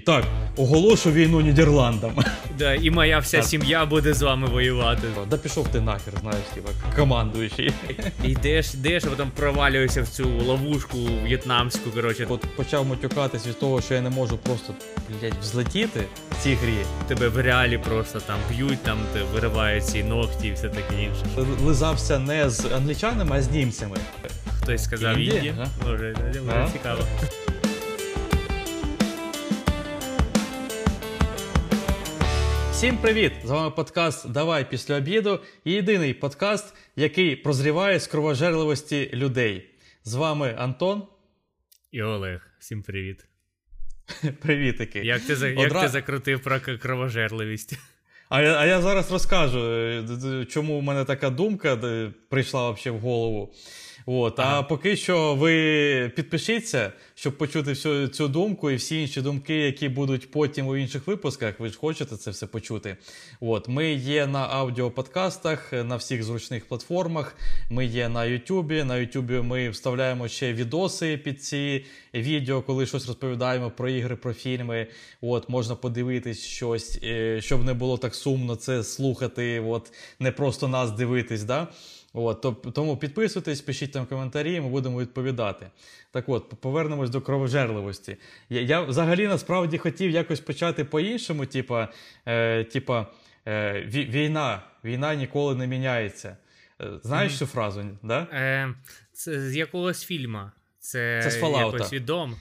Такий, так, оголошу війну Нідерландам. Да, і моя вся Так. сім'я буде з вами воювати. Да пішов ти нахер, знаєш, типа, командуючий. Йдеш, йдеш, а потім провалюєшся в цю ловушку в'єтнамську. Коротше, От почав матюкатись від того, що я не можу просто, блядь, взлетіти в цій грі. тебе в реалі просто там б'ють, там те виривають ці ногті і все таке інше. Л- Лизався не з англічанами, а з німцями. Хтось сказав Індія, Інді. ага. Може, Ага. буде цікаво. Всім привіт! З вами подкаст Давай після обіду. І єдиний подкаст, який прозріває з кровожерливості людей. З вами Антон. І Олег, всім привіт. Привітики. Як ти, як Одра- ти закрутив про кровожерливість? А я, а я зараз розкажу, е, чому в мене така думка прийшла вообще в голову. От, Ага. А поки що ви підпишіться, щоб почути всю цю думку і всі інші думки, які будуть потім у інших випусках. Ви ж хочете це все почути. От, ми є на аудіоподкастах, на всіх зручних платформах. Ми є на Ютубі. На Ютубі ми вставляємо ще відоси під ці відео, коли щось розповідаємо про ігри, про фільми. От, можна подивитись щось, е, щоб не було так сумно це слухати, от, не просто нас дивитись. Да? От, то, тому підписуйтесь, пишіть там коментарі, ми будемо відповідати. Так от, повернемось до кровожерливості. Я, я взагалі насправді хотів якось почати по-іншому, типа, е, типа е, війна, війна ніколи не міняється. Е, Знаєш цю фразу? Да? Е, це з якогось фільму. Це, Це з якось відомо.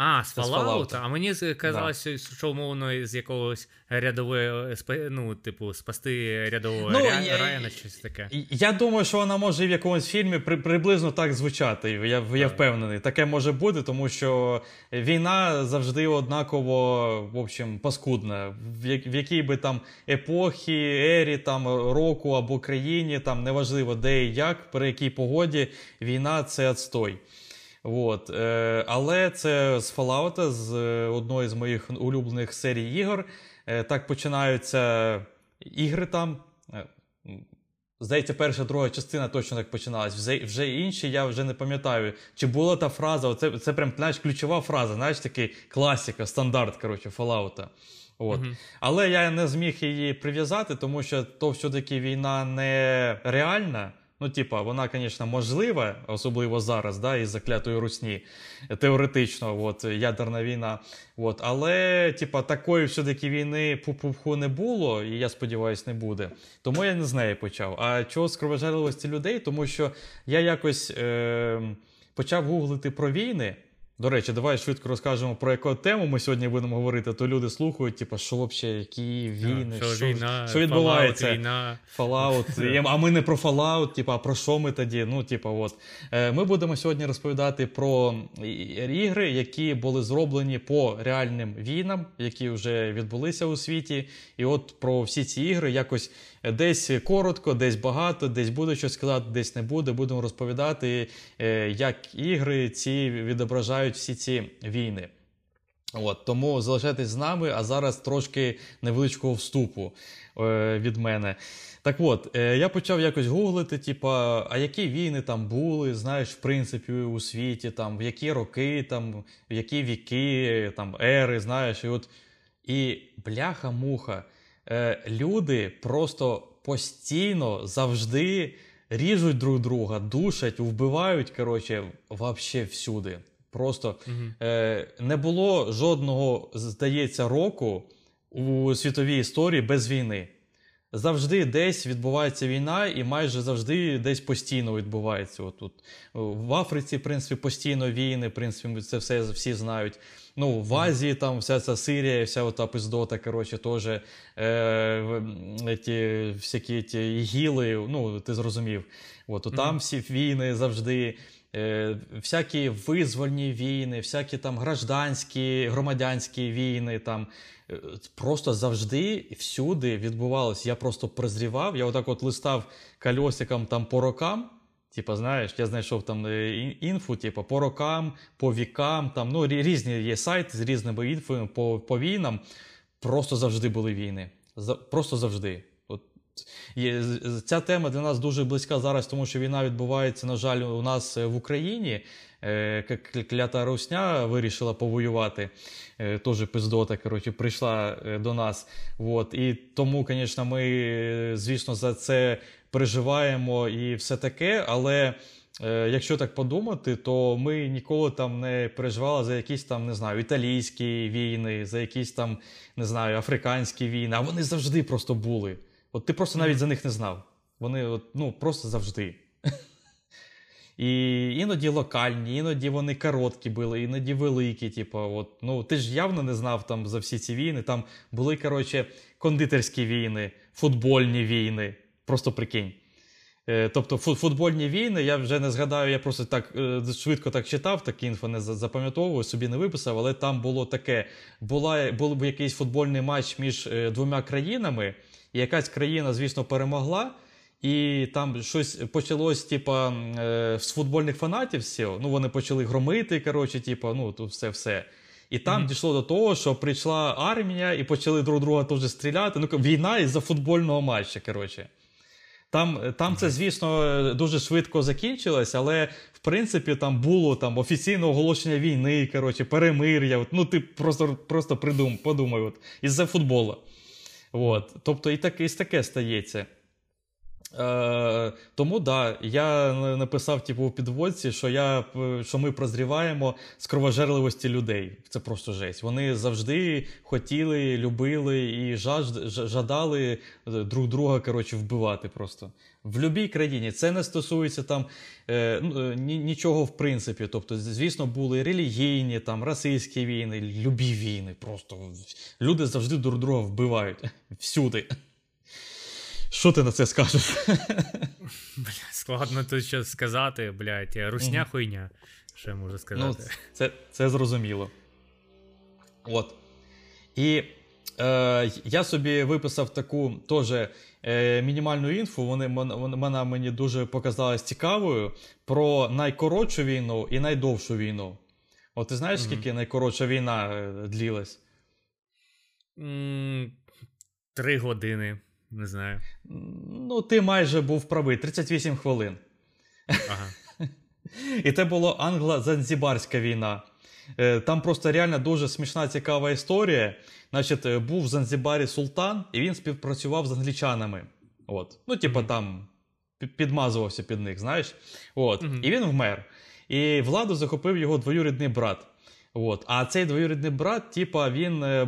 А, з Fallout? А мені з- казалось, що умовно з якогось рядової, спа- ну, типу, спасти рядового Ну, Ря... я- Райана, щось таке. Я думаю, що вона може в якомусь фільмі при, приблизно так звучати. Я, я впевнений. Таке може бути, тому що війна завжди однаково в общем, паскудна. В, як- в якій би там епохі, ері, там, року або країні, там неважливо де і як, при якій погоді, війна це отстой. От, е, але це з Fallout, з е, одної з моїх улюблених серій ігор. Е, так починаються ігри там. Здається, перша, друга частина точно так починалась. Вже, вже інші я вже не пам'ятаю. Чи була та фраза? Оце, це прям знаєш, ключова фраза, знаєш, такий класика, стандарт коротше, Fallout. От. Мгм. Але я не зміг її прив'язати, тому що то все-таки війна не реальна. Ну, типа, вона, звісно, можлива, особливо зараз, да, із заклятої русні, теоретично, от, ядерна війна. От, але, типа, такої все-таки війни пу-пу-пху не було, і я сподіваюся, не буде. Тому я не з неї почав. А чого з кровожерливості людей? Тому що я якось е- почав гуглити про війни. До речі, давай швидко розкажемо про яку тему ми сьогодні будемо говорити, то люди слухають, типу, що взагалі, які війни, що, що, війна, що відбувається. Fallout, війна. Fallout, а ми не про Fallout, типу, а про що ми тоді? Ну, типу, от. Е, Ми будемо сьогодні розповідати про ігри, які були зроблені по реальним війнам, які вже відбулися у світі. І от про всі ці ігри якось десь коротко, десь багато, десь буде щось сказати, десь не буде. Будемо розповідати, е, як ігри ці відображають всі ці війни. От, тому залишайтесь з нами, а зараз трошки невеличкого вступу е, від мене. Так от, е, я почав якось гуглити, типа, а які війни там були, знаєш, в принципі, у світі, там, в які роки, там, в які віки, там, ери, знаєш, і от. І бляха-муха, е, люди просто постійно завжди ріжуть друг друга, душать, вбивають, коротше, вообще всюди. Просто. Е, не було жодного, здається, року у світовій історії без війни. Завжди десь відбувається війна, і майже завжди десь постійно відбувається. От тут в Африці, в принципі, постійно війни, в принципі, це все всі знають. Ну, в Азії там вся ця Сирія, вся ота пиздота, коротше, теж е, ті, всякі ті ігіли, ну, ти зрозумів. От, то там всі війни завжди. Е, всякі визвольні війни, всякі там гражданські, громадянські війни, там е, просто завжди всюди відбувалось. Я просто прозрівав, я отак от листав кольосиком там по рокам. Типа, знаєш, я знайшов там е, інфу, типу, по рокам, по вікам, там, ну, різні є сайти з різними інфою по, по війнам. Просто завжди були війни. Просто завжди. От є, ця тема для нас дуже близька зараз, тому що війна відбувається, на жаль, у нас в Україні. Е, клята Русня вирішила повоювати. Е, теж пиздота, коротше, прийшла е, до нас. Вот. І тому, звісно, ми, звісно, за це переживаємо і все таке, але. Якщо так подумати, то ми ніколи там не переживали за якісь там, не знаю, італійські війни, за якісь там, не знаю, африканські війни, а вони завжди просто були. От ти просто навіть за них не знав. Вони от, ну, просто завжди. І іноді локальні, іноді вони короткі були, іноді великі. Типу, от, ну ти ж явно не знав там за всі ці війни. Там були коротше, кондитерські війни, футбольні війни. Просто прикинь. Е, тобто футбольні війни, я вже не згадаю, я просто так е, швидко так читав, такі інфо не запам'ятовую, собі не виписав, але там було таке: була, був якийсь футбольний матч між е, двома країнами, і якась країна, звісно, перемогла. І там щось почалось, типа, з футбольних фанатів. Всі, ну вони почали громити. коротше, типа, ну тут все все. І там mm-hmm. дійшло до того, що прийшла армія і почали друг друга теж стріляти. Ну, війна із-за футбольного матча. коротше. Там там це, звісно, дуже швидко закінчилось, але в принципі там було там офіційне оголошення війни, коротше, перемир'я. От, ну ти просто просто придум, подумай, от, із-за футболу. От. Тобто і так, і таке стається. Е, Тому да, я написав типу, у підводці, що я, що ми прозріваємо з кровожерливості людей. Це просто жесть. Вони завжди хотіли, любили і жадали друг друга коротше, вбивати просто. В будь-якій країні. Це не стосується там е, ну, нічого в принципі. Тобто, звісно, були релігійні, там, расистські війни, любі війни. Просто люди завжди друг друга вбивають всюди. Що ти на це скажеш? Бля, Складно тут щось сказати, блядь, русня угу. хуйня. Що я можу сказати? Ну, Це це зрозуміло. От. І е, я собі виписав таку теж е, мінімальну інфу. Вони, Вона мені дуже показалась цікавою про найкоротшу війну і найдовшу війну. От ти знаєш, скільки угу. найкоротша війна е, длілась? Три години. Не знаю. Ну, ти майже був правий 38 хвилин. Ага. І це була англо-занзібарська війна. Е, там просто реально дуже смішна, цікава історія. Значить, е, був в Занзібарі султан, і він співпрацював з англічанами. От. Ну, типу, там підмазувався під них, знаєш. От. І він вмер. І владу захопив його двоюрідний брат. От. А цей двоюрідний брат, типа, він е,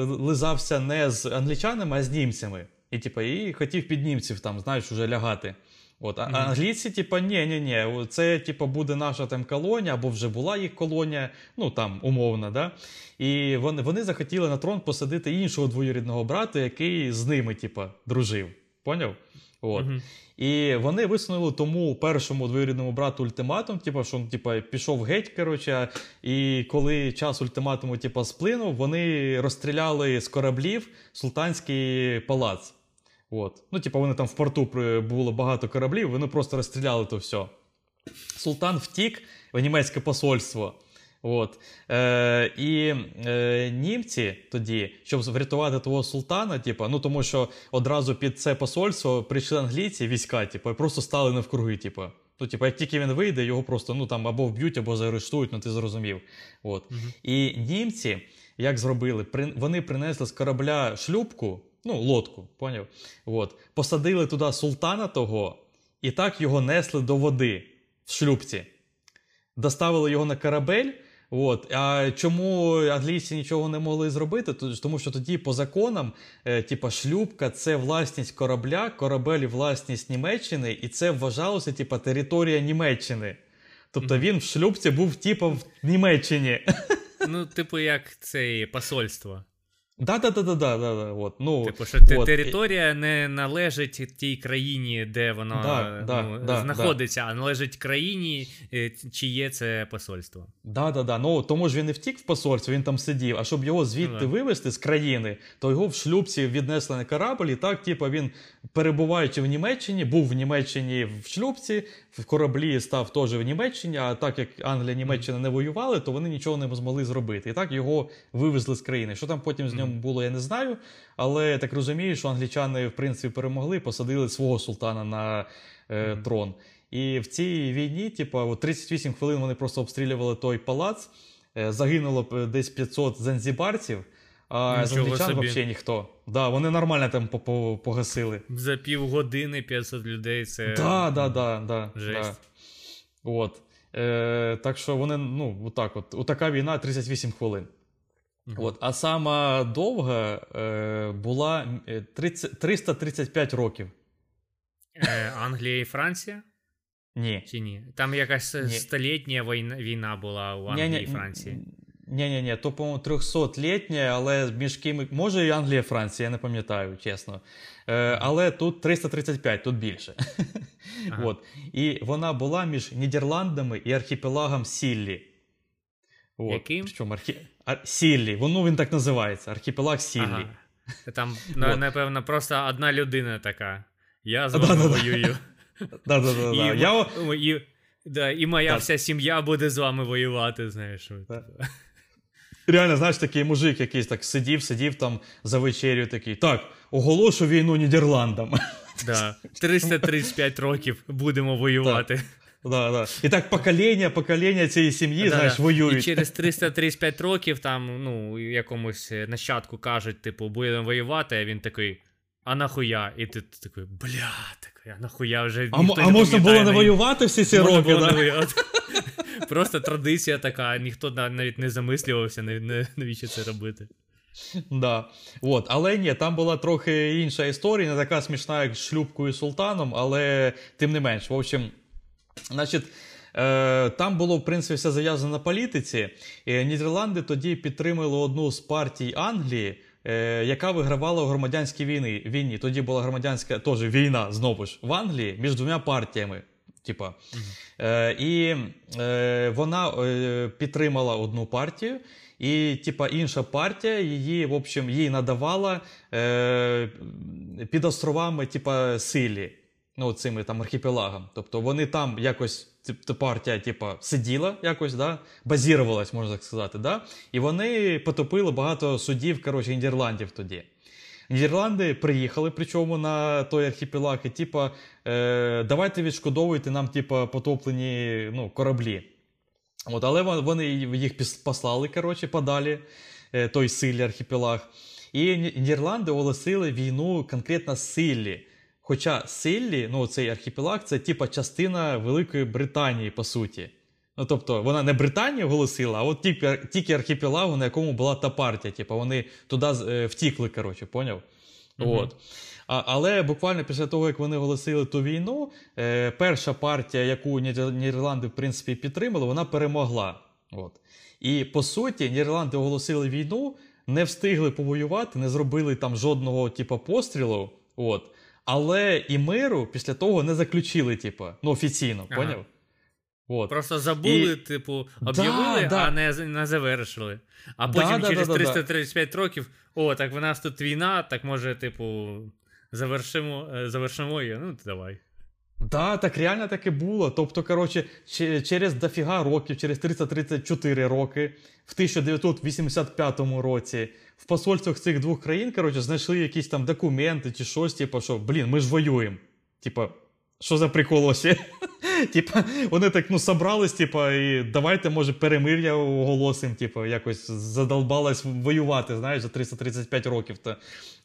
лизався не з англічанами, а з німцями. І типу, і хотів під німців там, знаєш, уже лягати. От, А mm-hmm. англійці, типа, ні, ні, ні, це типа, буде наша там колонія, або вже була їх колонія, ну там умовно. да? І вони вони захотіли на трон посадити іншого двоюрідного брата, який з ними, типа, дружив. Поняв? От. Mm-hmm. І вони висунули тому першому двоюрідному брату ультиматум, типу, що він типу, пішов геть. коротше, І коли час ультиматуму типу, сплинув, вони розстріляли з кораблів султанський палац. От. Ну, типу, вони там в порту було багато кораблів, вони просто розстріляли то все. Султан втік в німецьке посольство. От. Е, І е, німці тоді, щоб врятувати того султана, типу, ну тому що одразу під це посольство прийшли англійці, війська, типу, і просто стали навкруги. Типу. Ну, типу, як тільки він вийде, його просто ну, там або вб'ють, або заарештують, ну ти зрозумів. От. Угу. І німці, як зробили, при, вони принесли з корабля шлюпку, ну, лодку, поняв? От. Посадили туди султана того, і так його несли до води в шлюпці. Доставили його на корабель. От. А чому англійці нічого не могли зробити? Тому що тоді, по законам, е, типа шлюбка це власність корабля, корабель власність Німеччини, і це вважалося, типа, територія Німеччини. Тобто він в шлюбці був, типа, в Німеччині. Ну, типу, як це посольство. Да, да, да, да, да, да, от, ну, Типу, що от. територія не належить тій країні, де вона да, да, ну, да, знаходиться, а належить країні, е, чиє це посольство. Да, да, да. Ну тому ж він не втік в посольство, він там сидів. А щоб його звідти ну, вивезти з країни, то його в шлюбці віднесли на корабль, і так, типу, він, перебуваючи в Німеччині, був в Німеччині в шлюбці, в кораблі став теж в Німеччині. А так як Англія і Німеччина не воювали, то вони нічого не змогли зробити. І так його вивезли з країни. Що там потім з ньому було, я не знаю. Але я так розумію, що англічани, в принципі, перемогли, посадили свого султана на е, трон. І в цій війні, типу, 38 хвилин вони просто обстрілювали той палац, е, загинуло е, десь 500 занзібарців. А з англічан взагалі ніхто. Да, Вони нормально там погасили. За півгодини 500 людей це. Да, да, да, да, Жесть. Да. От. Е, Так що вони, ну, отак от. Отака війна 38 хвилин. Угу. От. А сама довга е, була 30, е, 335 років. Е, Англія і Франція? Ні. Чи ні? Там якась ні. столітня війна війна була у Англії ні, ні, і Франції. Ні-ні, ні то, по-моєму, 300-літня, але між ким. Може і Англія, Франція, я не пам'ятаю, чесно. Е, Але тут 335, тут більше. Ага. От. І вона була між Нідерландами і архіпелагом Сіллі. От. Яким? Причому архі... Ар... Сіллі. Воно він так називається. Архіпелаг Сіллі. Ага. Там, напевно, просто одна людина така. Я з вами воюю. І моя вся сім'я буде з вами воювати, знаєш. Реально, знаєш, такий мужик якийсь так сидів, сидів там за вечерю такий. Так, оголошу війну Нідерландам. Да. 335 років будемо воювати. Да, да. І так покоління, покоління цієї сім'ї, да, знаєш, воюють. І через 335 років там, ну, якомусь нащадку кажуть, типу, будемо воювати, а він такий. А нахуя? І ти, ти такий, бля, такий, а нахуя вже. А, а можна було не воювати всі ці роки, да? Просто традиція така, ніхто навіть не замислювався, навіщо це робити. Да. От. Але ні, там була трохи інша історія, не така смішна, як з шлюбкою султаном, але тим не менш. В общем, значить. Е, там було в принципі все зав'язано на політиці. Нідерланди тоді підтримали одну з партій Англії, е, яка вигравала у громадянській війні. війні. Тоді була громадянська теж війна знову ж в Англії між двома партіями. Типа. Е, І е, вона е, підтримала одну партію, і типа інша партія її в общем, їй надавала е, під островами типа, силі, ну, цими там архіпелагом. Тобто вони там якось. Партія, типа, сиділа якось, да, базірувалась, можна так сказати, да, і вони потопили багато судів коротше, Нідерландів тоді. Нідерланди приїхали, причому на той архіпелаг, і типа, е, давайте відшкодовуйте нам, типа, потоплені ну, кораблі. От, Але вони їх послали коротше, подалі, е, той силі архіпелаг. І Нідерланди оголосили війну конкретно Силлі. Хоча Силлі, ну цей архіпелаг, це типа частина Великої Британії, по суті. Ну, тобто, вона не Британію оголосила, а от тільки тільки архіпелагу, на якому була та партія. Типу, вони туди е, втікли, коротше, поняв? Угу. От. А, Але буквально після того, як вони оголосили ту війну, е, перша партія, яку Нідерланди, в принципі, підтримали, вона перемогла. От. І по суті, Нідерланди оголосили війну, не встигли повоювати, не зробили там жодного типу, пострілу. От. Але і миру після того не заключили, типу, ну офіційно, ага. поняв? От. Просто забули, і... типу, об'явили, да, да. а не не завершили. А потім да, через 335 років: о, так в нас тут війна, так може, типу, завершимо е, завершимо її. Ну, давай. Да, так реально так і було. Тобто, коротше, через дофіга років, через 334 роки, в 1985 році, в посольствах цих двох країн, коротше, знайшли якісь там документи чи щось, типу, що, блін, ми ж воюємо. Типа, що за прикол ось? Типа, вони так ну собрались, типа, і давайте, може, перемир'я оголосимо, типа, якось задолбалась воювати, знаєш, за 335 років. то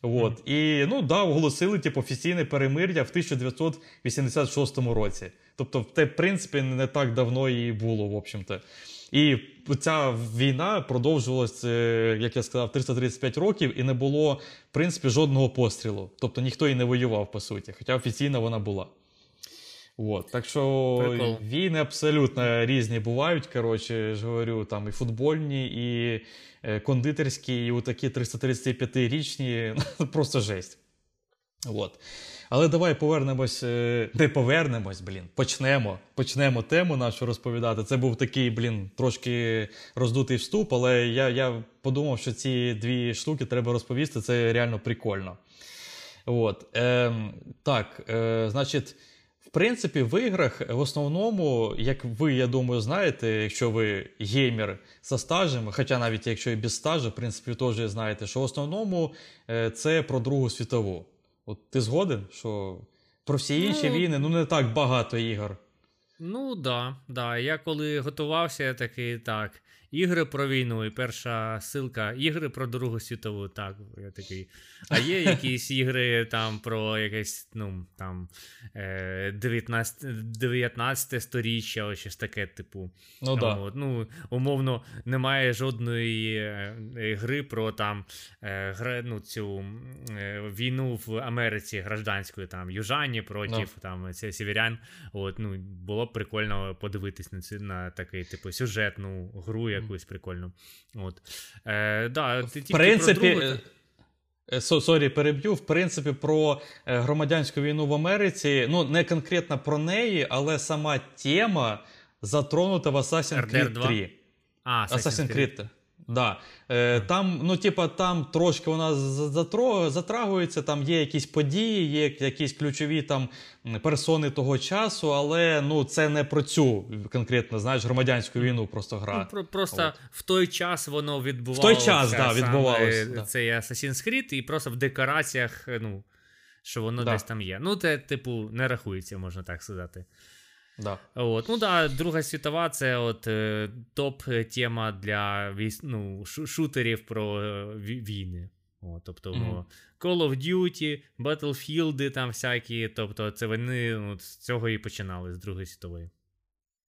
От. І ну да, оголосили типу, офіційне перемир'я в 1986 році. Тобто, те, в принципі, не так давно і було, в общем-то. І ця війна продовжувалася, е, як я сказав, 335 років, і не було, в принципі, жодного пострілу. Тобто ніхто і не воював, по суті, хоча офіційно вона була. От, Так що Прикол. війни абсолютно різні бувають. Коротше, ж говорю, там і футбольні, і кондитерські, і такі 335-річні. Просто жесть. От. Але давай повернемось, е, не повернемось, блін. Почнемо почнемо тему нашу розповідати. Це був такий, блін, трошки роздутий вступ, але я я подумав, що ці дві штуки треба розповісти. Це реально прикольно. От. Е, Так, е, значить принципі, в іграх в основному, як ви, я думаю, знаєте, якщо ви геймер за стажем, хоча навіть якщо і без стажу, в принципі, теж знаєте, що в основному е, це про Другу світову. От ти згоден, що про всі інші ну, війни ну не так багато ігор. Ну да, да. Я коли готувався, я такий так. Ігри про війну, і перша ссылка ігри про Другу світову. Так, я такий. А є якісь ігри там про якесь, ну, там 19 е, 19 сторіччя, щось таке, типу. Ну, да. От, ну, Умовно, немає жодної е, гри про там е, ну, цю війну в Америці гражданську, там, южані проти no. там, сіверян. От, ну, Було б прикольно подивитись на, на такий, типу, сюжетну гру якусь прикольну. От. Е, да, ти В принципі, про другу... Сорі, переб'ю. В принципі, про е, громадянську війну в Америці. Ну, не конкретно про неї, але сама тема затронута в Assassin's Creed 3. А, Assassin's Creed. Да. Е, Там, ну, типа, там трошки вона затрагується, там є якісь події, є якісь ключові там персони того часу, але ну, це не про цю конкретно знаєш, громадянську війну просто гра. Ну, Просто От. в той час воно відбувалося. В той час, да, відбувалося. Да. Це Assassin's Creed, і просто в декораціях, ну, що воно да. десь там є. Ну, це, типу, не рахується, можна так сказати. Да. От. Ну да, Друга світова це от е, топ-тема для ну, шутерів про е, війни. От, Тобто mm-hmm. Call of Duty, Battlefield там всякі. Тобто, це вони от, з цього і починали з Другої світової.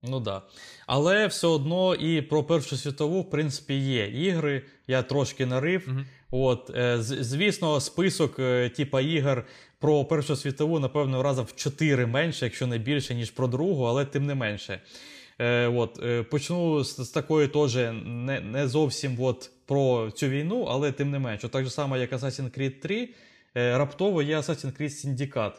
Ну да. Але все одно і про Першу світову, в принципі, є ігри. Я трошки нарив. Mm-hmm. От, е, Звісно, список е, типа ігор про Першу світову, напевно, раза в 4 менше, якщо не більше, ніж про другу, але тим не менше. Е, от, е, Почну з, з такої теж не не зовсім от, про цю війну, але тим не менше. Так само, як Assassin's Creed 3, е, раптово є Assassin's Creed Syndicate.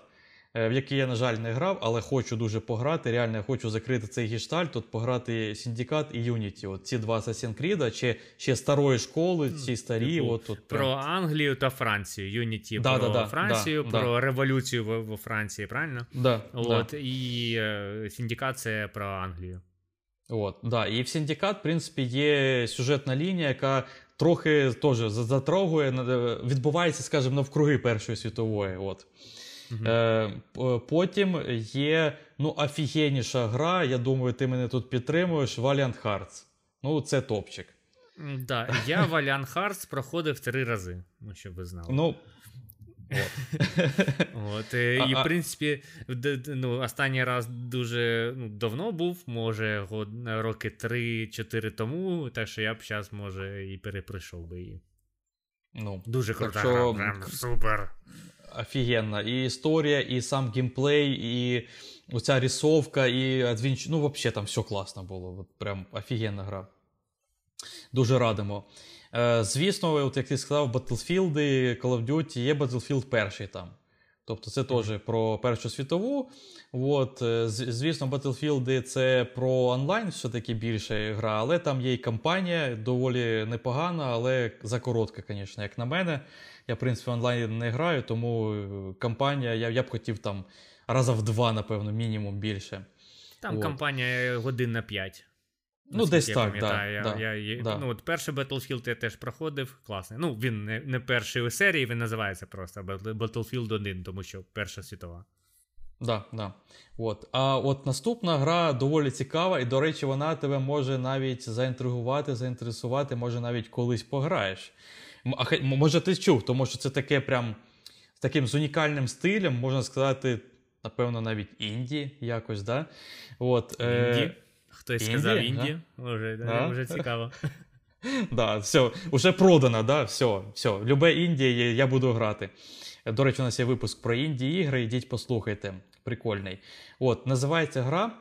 Е, в який я, на жаль, не грав, але хочу дуже пограти. Реально я хочу закрити цей гештальт, тут пограти Syndicate і Unity. От ці два Assassin's Creed, це ще старої школи, ці старі. Типу, от, тут, Про Англію та Францію. Unity да, про да, Францію, да, про революцію в, в Франції, правильно? Да, От, І е, Syndicate це про Англію. От, да. І в Syndicate, в принципі, є сюжетна лінія, яка трохи теж затрогує, відбувається, скажімо, навкруги Першої світової. От. Е, Потім є ну, офігенніша гра. Я думаю, ти мене тут підтримуєш. Valiant Hearts. Ну, це топчик. Да, Я Valiant Hearts проходив три рази, ну, щоб ви знали. Ну, От. Е, і, в принципі, ну, останній раз дуже ну, давно був, може, роки 3-4 тому, так що я б зараз, може, і перепройшов би її. Ну, Дуже крута гра, прям супер офігенна. І історія, і сам геймплей, і оця рисовка, і адвінч... Ну, взагалі там все класно було. От Прям офігенна гра. Дуже радимо. Е, Звісно, от як ти сказав, Battlefield, Call of Duty є Battlefield перший там. Тобто це теж про Першу світову. От, е, Звісно, Battlefield це про онлайн все-таки більше гра, але там є і кампанія доволі непогана, але закоротка, звісно, як на мене. Я, в принципі, онлайн не граю, тому е, кампанія, я я б хотів там раза в два, напевно, мінімум більше. Там от. кампанія годин на 5. Ну, десь я так, да, я, да, я, я, да. Ну, от Перший Battlefield я теж проходив, класний. Ну, він не не перший у серії, він називається просто Battlefield 1, тому що Перша світова. Да, да. От. А от наступна гра доволі цікава, і, до речі, вона тебе може навіть заінтригувати, заінтересувати, може навіть колись пограєш. А може ти чув, тому що це таке прям з таким з унікальним стилем, можна сказати, напевно, навіть інді якось, да? От, е, Інді? Хтось Інді? сказав інді? Да? Може, да? вже цікаво. Да, все, вже продано, да, все, все. Любе Індія, я буду грати. До речі, у нас є випуск про інді ігри, йдіть послухайте. Прикольний. От, називається гра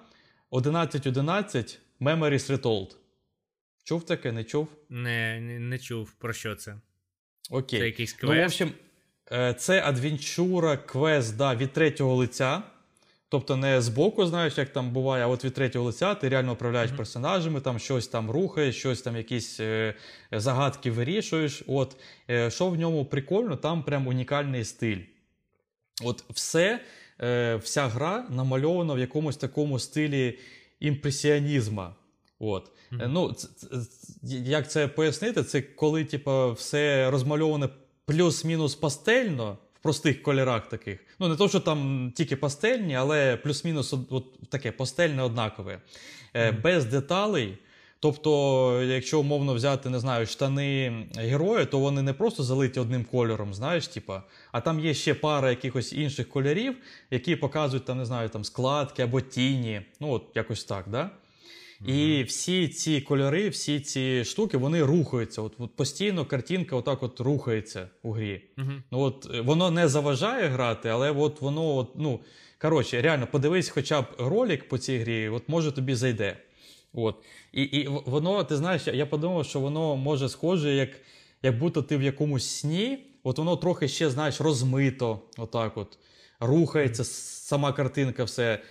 1111 Memories Retold. Чув таке, не чув? Не, не, не чув. Про що це? Окей. Це якийсь квест? Ну, в общем, е, це адвенчура, квест да, від третього лиця. Тобто не з боку, знаєш, як там буває, а от від третього лиця ти реально управляєш mm-hmm. персонажами, там щось там рухаєш, щось там, якісь е, загадки вирішуєш. От, е, Що в ньому прикольно, там прям унікальний стиль. От все е, вся гра намальована в якомусь такому стилі імпресіонізма. От. Mm-hmm. Ну, Як це пояснити? Це коли типу, все розмальоване плюс-мінус пастельно в простих кольорах таких. Ну, не то, що там тільки пастельні, але плюс-мінус от, от таке пастельне однакове. Mm-hmm. Без деталей. Тобто, якщо умовно взяти, не знаю, штани героя, то вони не просто залиті одним кольором, знаєш, типа, а там є ще пара якихось інших кольорів, які показують там, не знаю, там складки або тіні. Ну, от якось так, да? І всі ці кольори, всі ці штуки, вони рухаються. От, от постійно картинка отак от рухається у грі. Ну от Воно не заважає грати, але от воно, от, ну, коротше, реально, подивись хоча б ролик по цій грі, от може тобі зайде. От. І і воно, ти знаєш, я подумав, що воно може схоже, як як будто ти в якомусь сні, от воно трохи ще, знаєш, розмито, отак от, рухається сама картинка, все.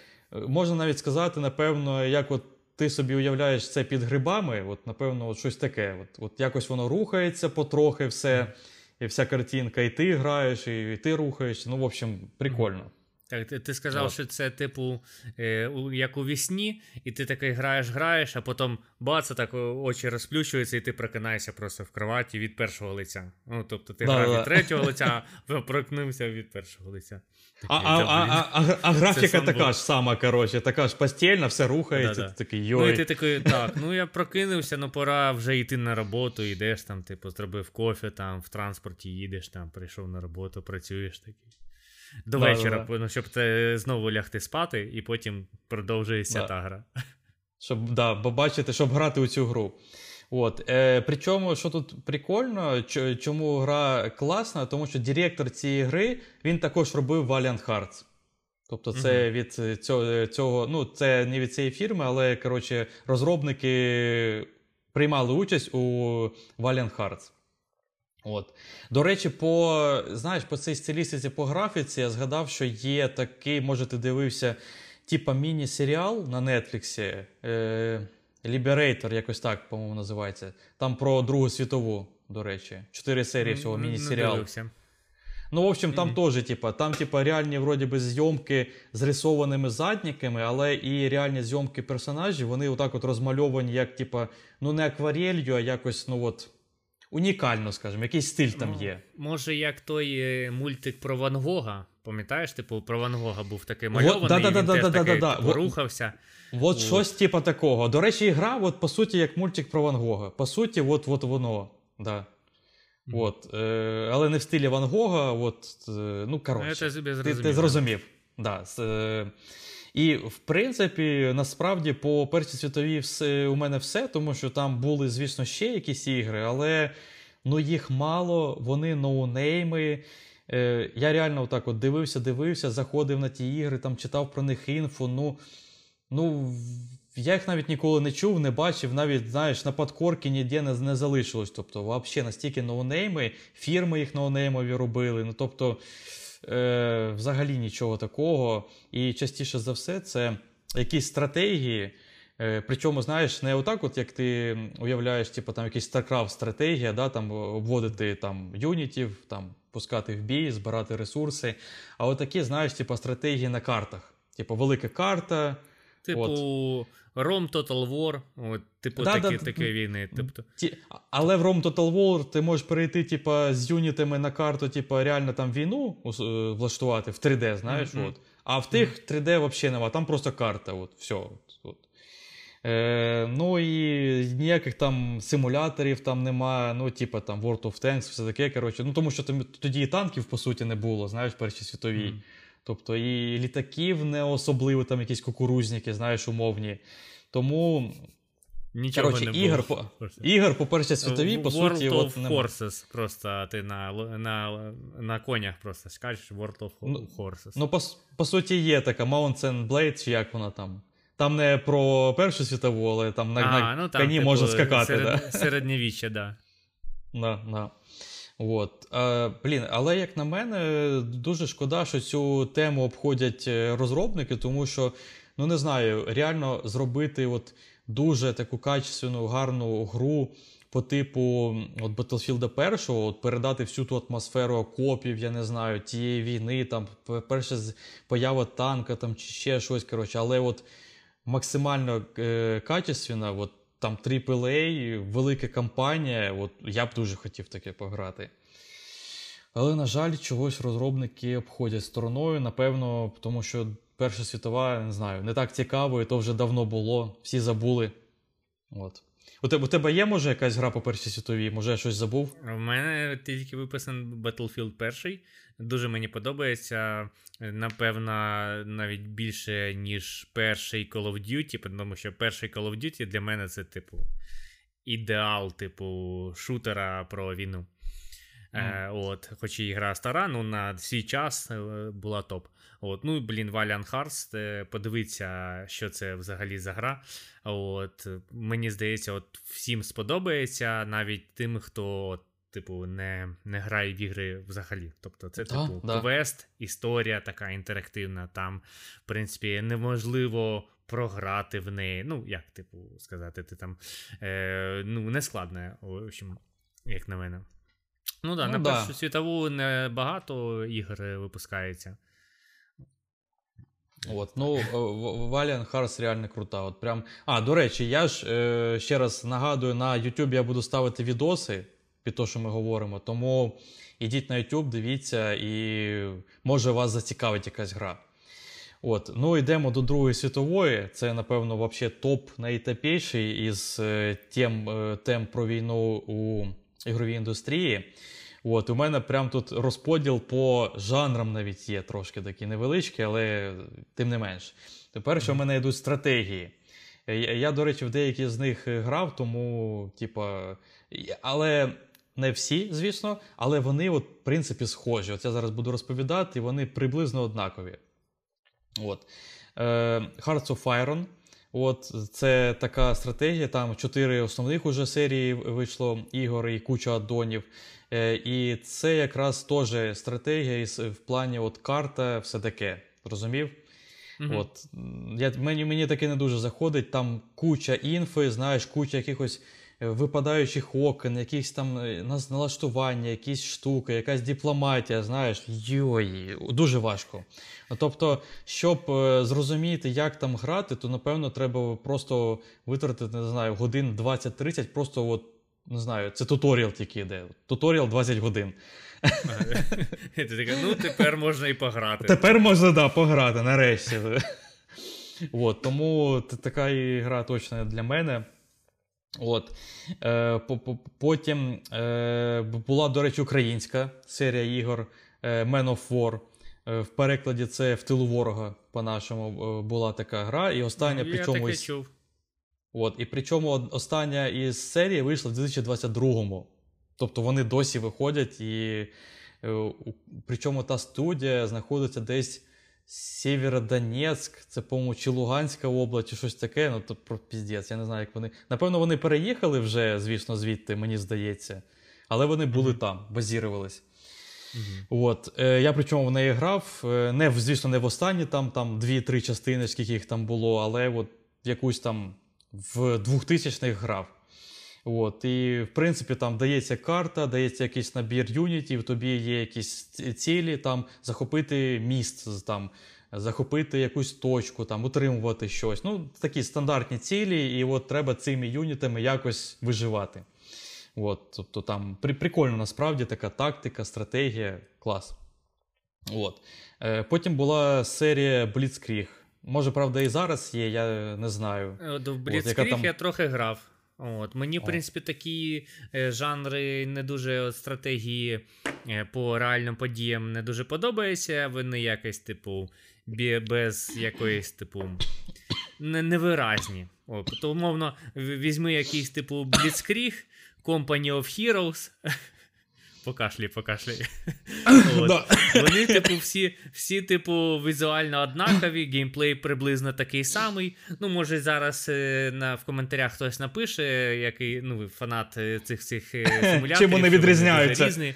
Можна навіть сказати, напевно, як от ти собі уявляєш це під грибами, от, напевно, от щось таке. От, от Якось воно рухається потрохи все, і вся картинка, і ти граєш, і, і ти рухаєшся. Ну, в общем, прикольно. Так, ти, ти сказав, От. що це, типу, е, як у вісні, і ти такий граєш, граєш, а потім бац, так очі розплющуються, і ти прокинаєшся просто в кроваті від першого лиця. Ну, тобто ти да, грав да. від третього лиця, а прокнувся від першого лиця. А а, а, а, а графіка така ж сама, коротше, така ж постільна, все рухається. ти такий, йой. Ну і ти такий, так, ну я прокинувся, ну пора вже йти на роботу, йдеш там, типу, зробив кофе, там в транспорті їдеш, там прийшов на роботу, працюєш такий до да, вечора, да, ну, щоб ти знову лягти спати, і потім продовжується та гра. Щоб да, бачити, щоб грати у цю гру. От. Е, Причому, що тут прикольно, чому гра класна, тому що директор цієї гри він також робив Valiant Hearts. Тобто, це uh від цього, цього, ну, це не від цієї фірми, але коротше, розробники приймали участь у Valiant Hearts. От. До речі, по знаєш, по цій стилістиці, по графіці, я згадав, що є такий, може, ти дивився, типа міні-серіал на Нетфліксі. Е, Liberator, якось так, по-моєму, називається. Там про Другу світову, до речі. Чотири серії всього міні-серіалу. Ну, в общем, там mm-hmm. теж, типа, там, типа, реальні вроді би зйомки з рисованими задніками, але і реальні зйомки персонажів, вони отак от розмальовані, як, типа, ну не акварелью, а якось, ну от унікально, скажімо, якийсь стиль там ну, є. Може, як той е, мультик про Ван Гога, пам'ятаєш, типу, про Ван Гога був такий мальований, да, да, він да, теж такий да, порухався. От, от щось типу такого. До речі, гра, от, по суті, як мультик про Ван Гога. По суті, от, от воно. Да. От, е, Але не в стилі Ван Гога. От, е, ну, коротше, ти, ти зрозумів. Да, е, і, в принципі, насправді, по Першій світовій все, у мене все, тому що там були, звісно, ще якісь ігри, але ну, їх мало, вони ноунейми. Е, Я реально отак от дивився, дивився, заходив на ті ігри, там читав про них інфу. Ну, ну, я їх навіть ніколи не чув, не бачив, навіть знаєш, на подкорки ніде не, не залишилось. Тобто, взагалі настільки ноунейми, фірми їх ноунеймові робили. Ну, тобто, е, взагалі нічого такого. І частіше за все, це якісь стратегії. Е, причому, знаєш, не отак, от як ти уявляєш, типу, там якийсь StarCraft стратегія, да, там обводити там юнітів, там пускати в бій, збирати ресурси. А отакі, знаєш, типу, стратегії на картах. Типу, велика карта. Типу. Rome Total War, от, типу да, такі, да, такі війни. Тобто. Ті, але в Rome Total War ти можеш перейти типу, з юнітами на карту, типу, реально там війну е, влаштувати в 3D, знаєш. Mm-hmm. от. А в тих 3D взагалі нема, там просто карта. от, все. От. Е, Ну і ніяких там симуляторів там немає, ну, типу там World of Tanks, все таке. коротше. Ну, Тому що тоді і танків, по суті, не було, знаєш, в Першій світовій. Mm. Тобто і літаків не особливо, там якісь кукурузники, знаєш, умовні. Тому. Нічого Короче, не ігор, було. По, ігор по першій світовій, по World суті, of от Horses. Просто ти на на, на конях просто скажеш World of ну, Horses. Ну, по, по суті, є така Mountain Blade, чи як вона там. Там не про Першу світову, але там на, а, на ну, там, коні типу, можна скакати. Серед, да? Середньовіччя, да. Да, да. От. А, блін, Але, як на мене, дуже шкода, що цю тему обходять е, розробники, тому що, ну не знаю, реально зробити от дуже таку качественну, гарну гру по типу от Battlefield 1, от передати всю ту атмосферу окопів, я не знаю, тієї війни, там перша поява танка там чи ще щось. коротше, Але от максимально е, качественно, от там AAA, велика кампанія, от я б дуже хотів таке пограти. Але, на жаль, чогось розробники обходять стороною, напевно, тому що Перша світова, не знаю, не так цікаво, і то вже давно було, всі забули. От. У тебе у тебе є, може, якась гра по Першій світовій? Може, я щось забув? У мене тільки виписаний Battlefield 1. Дуже мені подобається. Напевно, навіть більше, ніж перший Call of Duty, тому що перший Call of Duty для мене це, типу, ідеал, типу, шутера про війну. Mm. Е, от, Хоч і гра стара, ну на свій час е, була топ. От, Ну, блін, Valiant Hearts, е, подивіться, що це взагалі за гра. От, Мені здається, от всім сподобається, навіть тим, хто от, типу, не не грає в ігри взагалі. Тобто, це, да, типу, да. квест, історія така інтерактивна. Там, в принципі, неможливо. Програти в неї, ну, як, типу, сказати, ти там е, ну, не складне, в общем, як на мене. Ну, да, ну, на да. першу світову не багато ігор випускається. От, ну, Valiant Hearts реально крута. От прям... А, до речі, я ж е, ще раз нагадую, на YouTube я буду ставити відоси під те, що ми говоримо. Тому ідіть на YouTube, дивіться, і може вас зацікавить якась гра. От, Ну, йдемо до Другої світової. Це, напевно, вообще топ найтопіший із е, тем, е, тем про війну у ігровій індустрії. От, У мене прям тут розподіл по жанрам навіть є трошки такий невеличкий, але тим не менш. Тепер, що в мене йдуть стратегії. Я, до речі, в деякі з них грав, тому, типа, але не всі, звісно, але вони, от, в принципі, схожі. От я зараз буду розповідати, і вони приблизно однакові. От. Е, Hearts of Iron. От Це така стратегія. Там чотири основних уже серії вийшло ігор і куча аддонів. Е, і це якраз теж стратегія в плані от карта, все таке. Розумів? Mm-hmm. От, я, Мені мені таке не дуже заходить. Там куча інфи, знаєш, куча якихось випадаючих окон, якісь там е, налаштування, якісь штуки, якась дипломатія, знаєш, йой, дуже важко. Тобто, щоб зрозуміти, як там грати, то напевно треба просто витратити, не знаю, годин 20-30, просто от не знаю, це туторіал тільки йде. Туторіал 20 годин. Ти така, ну тепер можна і пограти. Тепер можна, да, пограти, нарешті. От, Тому така гра точно для мене. От. Е, Потім е, була, до речі, українська серія ігор е, Man of War. Е, в перекладі це в тилу ворога, по-нашому, е, була така гра. І остання, ну, причому. Я таке чув. От, І причому остання із серії вийшла в 2022-му. Тобто вони досі виходять, і причому та студія знаходиться десь Сєвєродонецьк, це, по-моєму, чи Луганська область, чи щось таке. Ну, то про піздець, я не знаю, як вони. Напевно, вони переїхали вже, звісно, звідти, мені здається. Але вони були mm-hmm. там, базірувались. Mm-hmm. От, е, Я причому в неї грав. Е, не, звісно, не в останні там там дві-три частини, скільки їх там було, але от якусь там в 2000-х грав. От, І, в принципі, там дається карта, дається якийсь набір юнітів, тобі є якісь цілі, там захопити міст, там, захопити якусь точку, там, утримувати щось. Ну, Такі стандартні цілі, і от треба цими юнітами якось виживати. От, Тобто там при, прикольно насправді така тактика, стратегія, клас. От. Е, Потім була серія Blitzkrieg. Може, правда, і зараз є, я не знаю. От В Blitzkrieg там... я трохи грав. От. Мені, в принципі, такі е, жанри не дуже от, стратегії е, по реальним подіям не дуже подобаються. Вони якось, типу, без якоїсь, типу, не, невиразні. От. То, умовно, візьми якийсь, типу, Blitzkrieg, Company of Heroes. Покашлі, покашлі. Вони, типу, всі, всі, типу, візуально однакові, геймплей приблизно такий самий. Ну, може, зараз е, на, в коментарях хтось напише, який ну, фанат е, цих цих е, симуляторів. Чим вони відрізняються?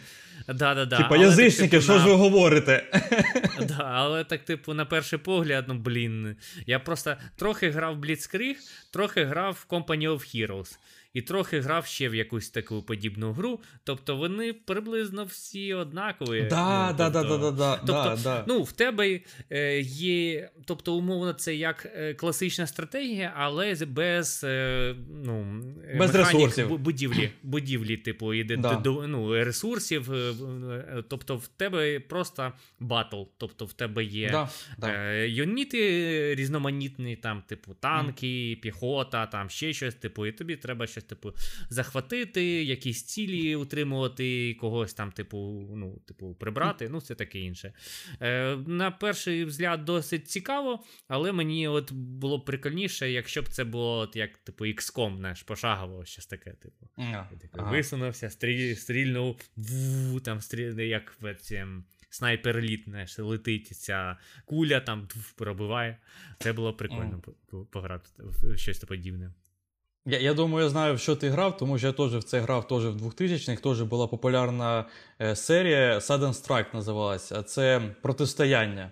Да, да, да. Типа язичники, що ж ви говорите? Да, Але так, типу, на перший погляд, ну блін. Я просто трохи грав в Blitzkrieg, трохи грав в Company of Heroes. І трохи грав ще в якусь таку подібну гру. Тобто вони приблизно всі однакові. Да, ну, да, тобто, да, да, да, тобто, да, ну, в тебе е, є, тобто, умовно, це як е, класична стратегія, але без е, ну, без ресурсів. будівлі, будівлі, типу, до ну, ресурсів. Тобто, в тебе просто батл. Тобто, в тебе є да, да. юніти різноманітні, там, типу, танки, mm. піхота, там ще щось, типу, і тобі треба щось, типу, захватити, якісь цілі утримувати, когось там, типу, ну, типу, прибрати, ну, це таке інше. Е, На перший взгляд, досить цікаво, але мені от було б прикольніше, якщо б це було от як, типу, XCOM, знаєш, пошагово, щось таке, типу. Yeah. Ага. Висунувся, стріль, стрільнув, ву, там, стріль, як в цім снайпер літ, знаєш, летить ця куля, там пробиває. Це було прикольно mm. пограти в щось подібне. Я я думаю, я знаю, в що ти грав, тому що я теж в це грав теж в 2000-х, теж була популярна е, серія Sudden Strike називалася, а це протистояння.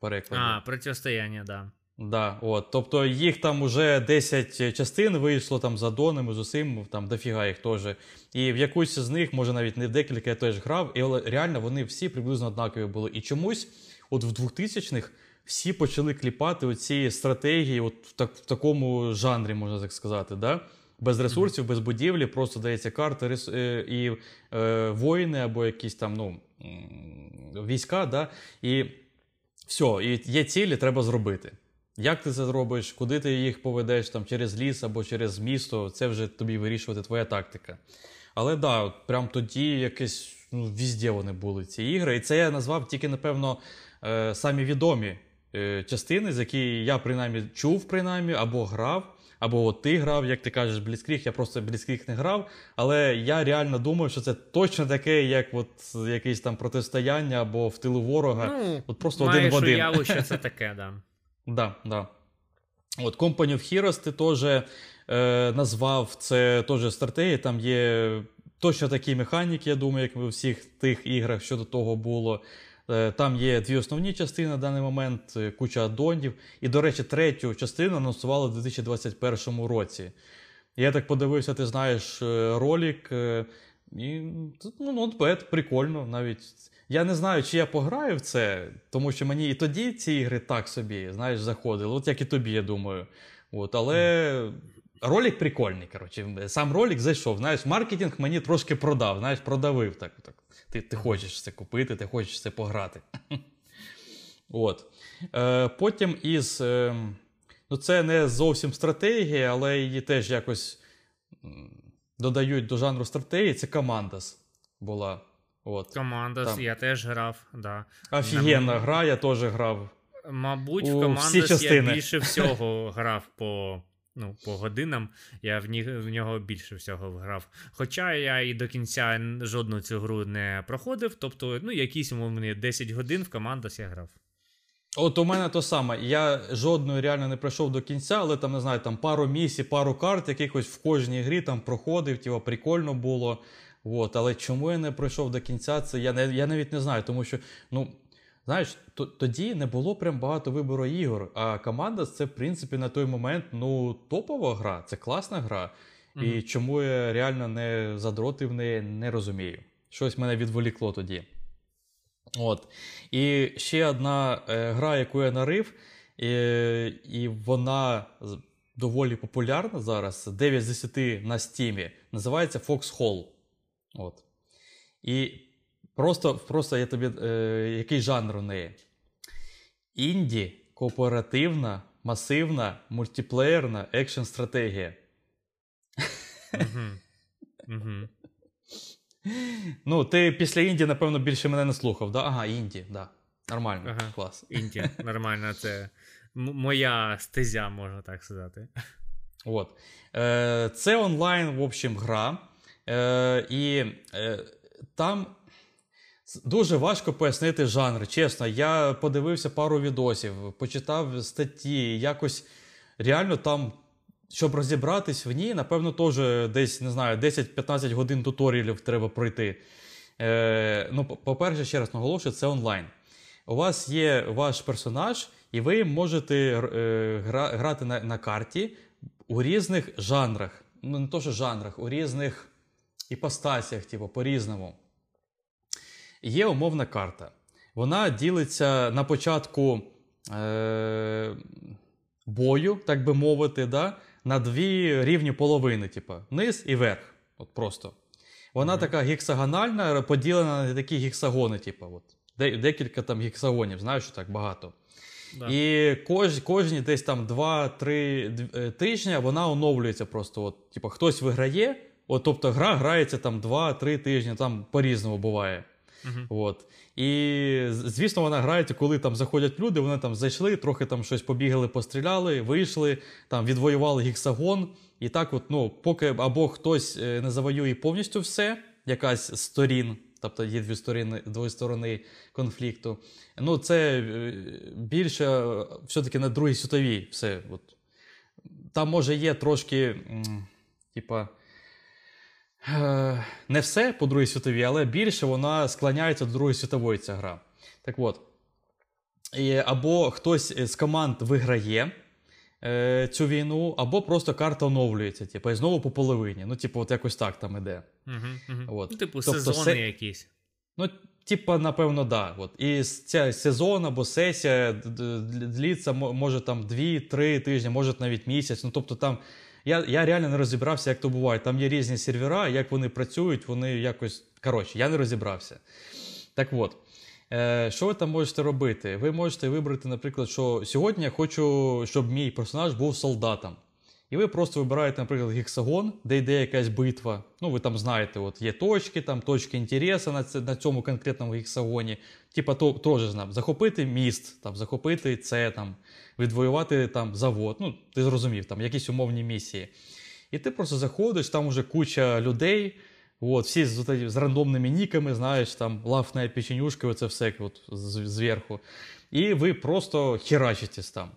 перекладі. А, протистояння, так. Да. Да, от. Тобто їх там уже 10 частин вийшло там за донами, з усім, там дофіга їх теж. І в якусь з них, може навіть не в декілька, я теж грав, і реально вони всі приблизно однакові були. І чомусь, от в 2000-х, всі почали кліпати оці стратегії, от в, так, в такому жанрі, можна так сказати. да? Без ресурсів, mm-hmm. без будівлі, просто дається карта рес... Е, і е, воїни або якісь там ну, війська, да? і все, і є цілі, треба зробити. Як ти це зробиш, куди ти їх поведеш там через ліс або через місто, це вже тобі вирішувати твоя тактика. Але да, от прям тоді якесь ну, візде вони були ці ігри. І це я назвав тільки, напевно, е, самі відомі частини, з які я принаймні чув, принаймні, або грав, або от ти грав, як ти кажеш, Бліцкріг, я просто Бліцкріг не грав. Але я реально думаю, що це точно таке, як от якесь там протистояння або в тилу ворога. Ну, от просто один в один. уяву, що це таке, да. Да, да. От Company of Heroes ти теж е, назвав це теж стратегія. Там є точно такі механіки, я думаю, як у всіх тих іграх, що до того було. Е, там є дві основні частини на даний момент, е, куча аддонів. І, до речі, третю частину анонсували у 2021 році. Я так подивився, ти знаєш е, ролик. І ну, ну, прикольно навіть. Я не знаю, чи я пограю в це, тому що мені і тоді ці ігри так собі, знаєш, заходили. От як і тобі, я думаю. От, Але ролик прикольний. коротше. Сам ролик зайшов. Знаєш, маркетинг мені трошки продав, знаєш, продавив. так, так. Ти ти хочеш це купити, ти хочеш це пограти. От. Е, Потім із. Е, ну Це не зовсім стратегія, але її теж якось додають до жанру стратегії. Це Командас була. От. Командас, я теж грав. да. Офігенна На... гра, я теж грав. Мабуть, в Командас я більше всього грав по ну, по годинам. Я в, ні... в нього більше всього грав. Хоча я і до кінця жодну цю гру не проходив. Тобто, ну, якісь умовні 10 годин в Командас я грав. От у мене то саме. Я жодної реально не пройшов до кінця, але там не знаю, там пару місій, пару карт, якихось в кожній грі там проходив, тіва прикольно було. От, Але чому я не пройшов до кінця, це я я навіть не знаю, тому що, ну, знаєш, то, тоді не було прям багато вибору ігор. А команда це, в принципі, на той момент ну, топова гра, це класна гра. Mm-hmm. І чому я реально не задротив неї, не розумію. Щось мене відволікло тоді. От. І ще одна е, гра, яку я нарив, і, і вона доволі популярна зараз. 9 з 10 на стімі. Називається Foxhole. От. І просто просто я тобі, е, який жанр у неї? Інді, кооперативна, масивна, мультиплеєрна екшн стратегія. Ну, ти після Інді, напевно, більше мене не слухав, да? Ага, Інді, да. Нормально, ага. клас. Інді, нормально, це м- моя стезя, можна так сказати. От. Е, Це онлайн, в общем, гра. Е, І е, там дуже важко пояснити жанр. Чесно, я подивився пару відосів, почитав статті, якось реально там. Щоб розібратись в ній, напевно, теж десь не знаю, 10-15 годин туторіалів треба пройти. Е, Ну, По-перше, ще раз наголошую, це онлайн. У вас є ваш персонаж, і ви можете е, гра, грати на на карті у різних жанрах. ну не то, що жанрах, у різних іпостасіях, типу, по-різному. Є умовна карта. Вона ділиться на початку е- бою, так би мовити, да, на дві рівні половини, типу, низ і верх. От просто. Вона mm-hmm. така гексагональна, поділена на такі гексагони, типу, от. декілька там гексагонів, знаю, що так багато. Да. І кож, кожні десь там 2-3 е, тижні вона оновлюється просто. От, Типу, хтось виграє, от, тобто гра грається там 2-3 тижні, там по-різному буває. Uh-huh. От. І звісно, вона грається, коли там заходять люди, вони там зайшли, трохи там щось побігали, постріляли, вийшли, там відвоювали гексагон. І так, от, ну, поки або хтось е, не завоює повністю все, якась з сторін, тобто є дві сторони дві сторони конфлікту. Ну, це е, більше е, все-таки на Другій світовій все. От. Там, може, є трошки, типа. Не все по Другій світовій, але більше вона склоняється до Другої світової ця гра. Так от. Або хтось з команд виграє е, цю війну, або просто карта оновлюється, типу, і знову по половині. Ну, типу, от якось так там іде. Угу, угу. От. Ну, типу, тобто, сезони се... якісь. Ну, типа, напевно, да. От. І ця сезон або сесія дліться, може там 2-3 тижні, може навіть місяць. Ну, тобто там. Я я реально не розібрався, як то буває. Там є різні сервера, як вони працюють, вони якось. Коротше, я не розібрався. Так от. Е, що ви там можете робити? Ви можете вибрати, наприклад, що сьогодні я хочу, щоб мій персонаж був солдатом. І ви просто вибираєте, наприклад, гексагон, де йде якась битва. Ну, ви там знаєте, от є точки, там точки інтересу на на цьому конкретному гексагоні. Типа, то, теж захопити міст, там, захопити це, там, відвоювати там завод. Ну, ти зрозумів, там якісь умовні місії. І ти просто заходиш, там вже куча людей. От, всі з з random ними ніками, знаєш, там лафне, печенюшка, оце все от, зверху. І ви просто херачитесь там.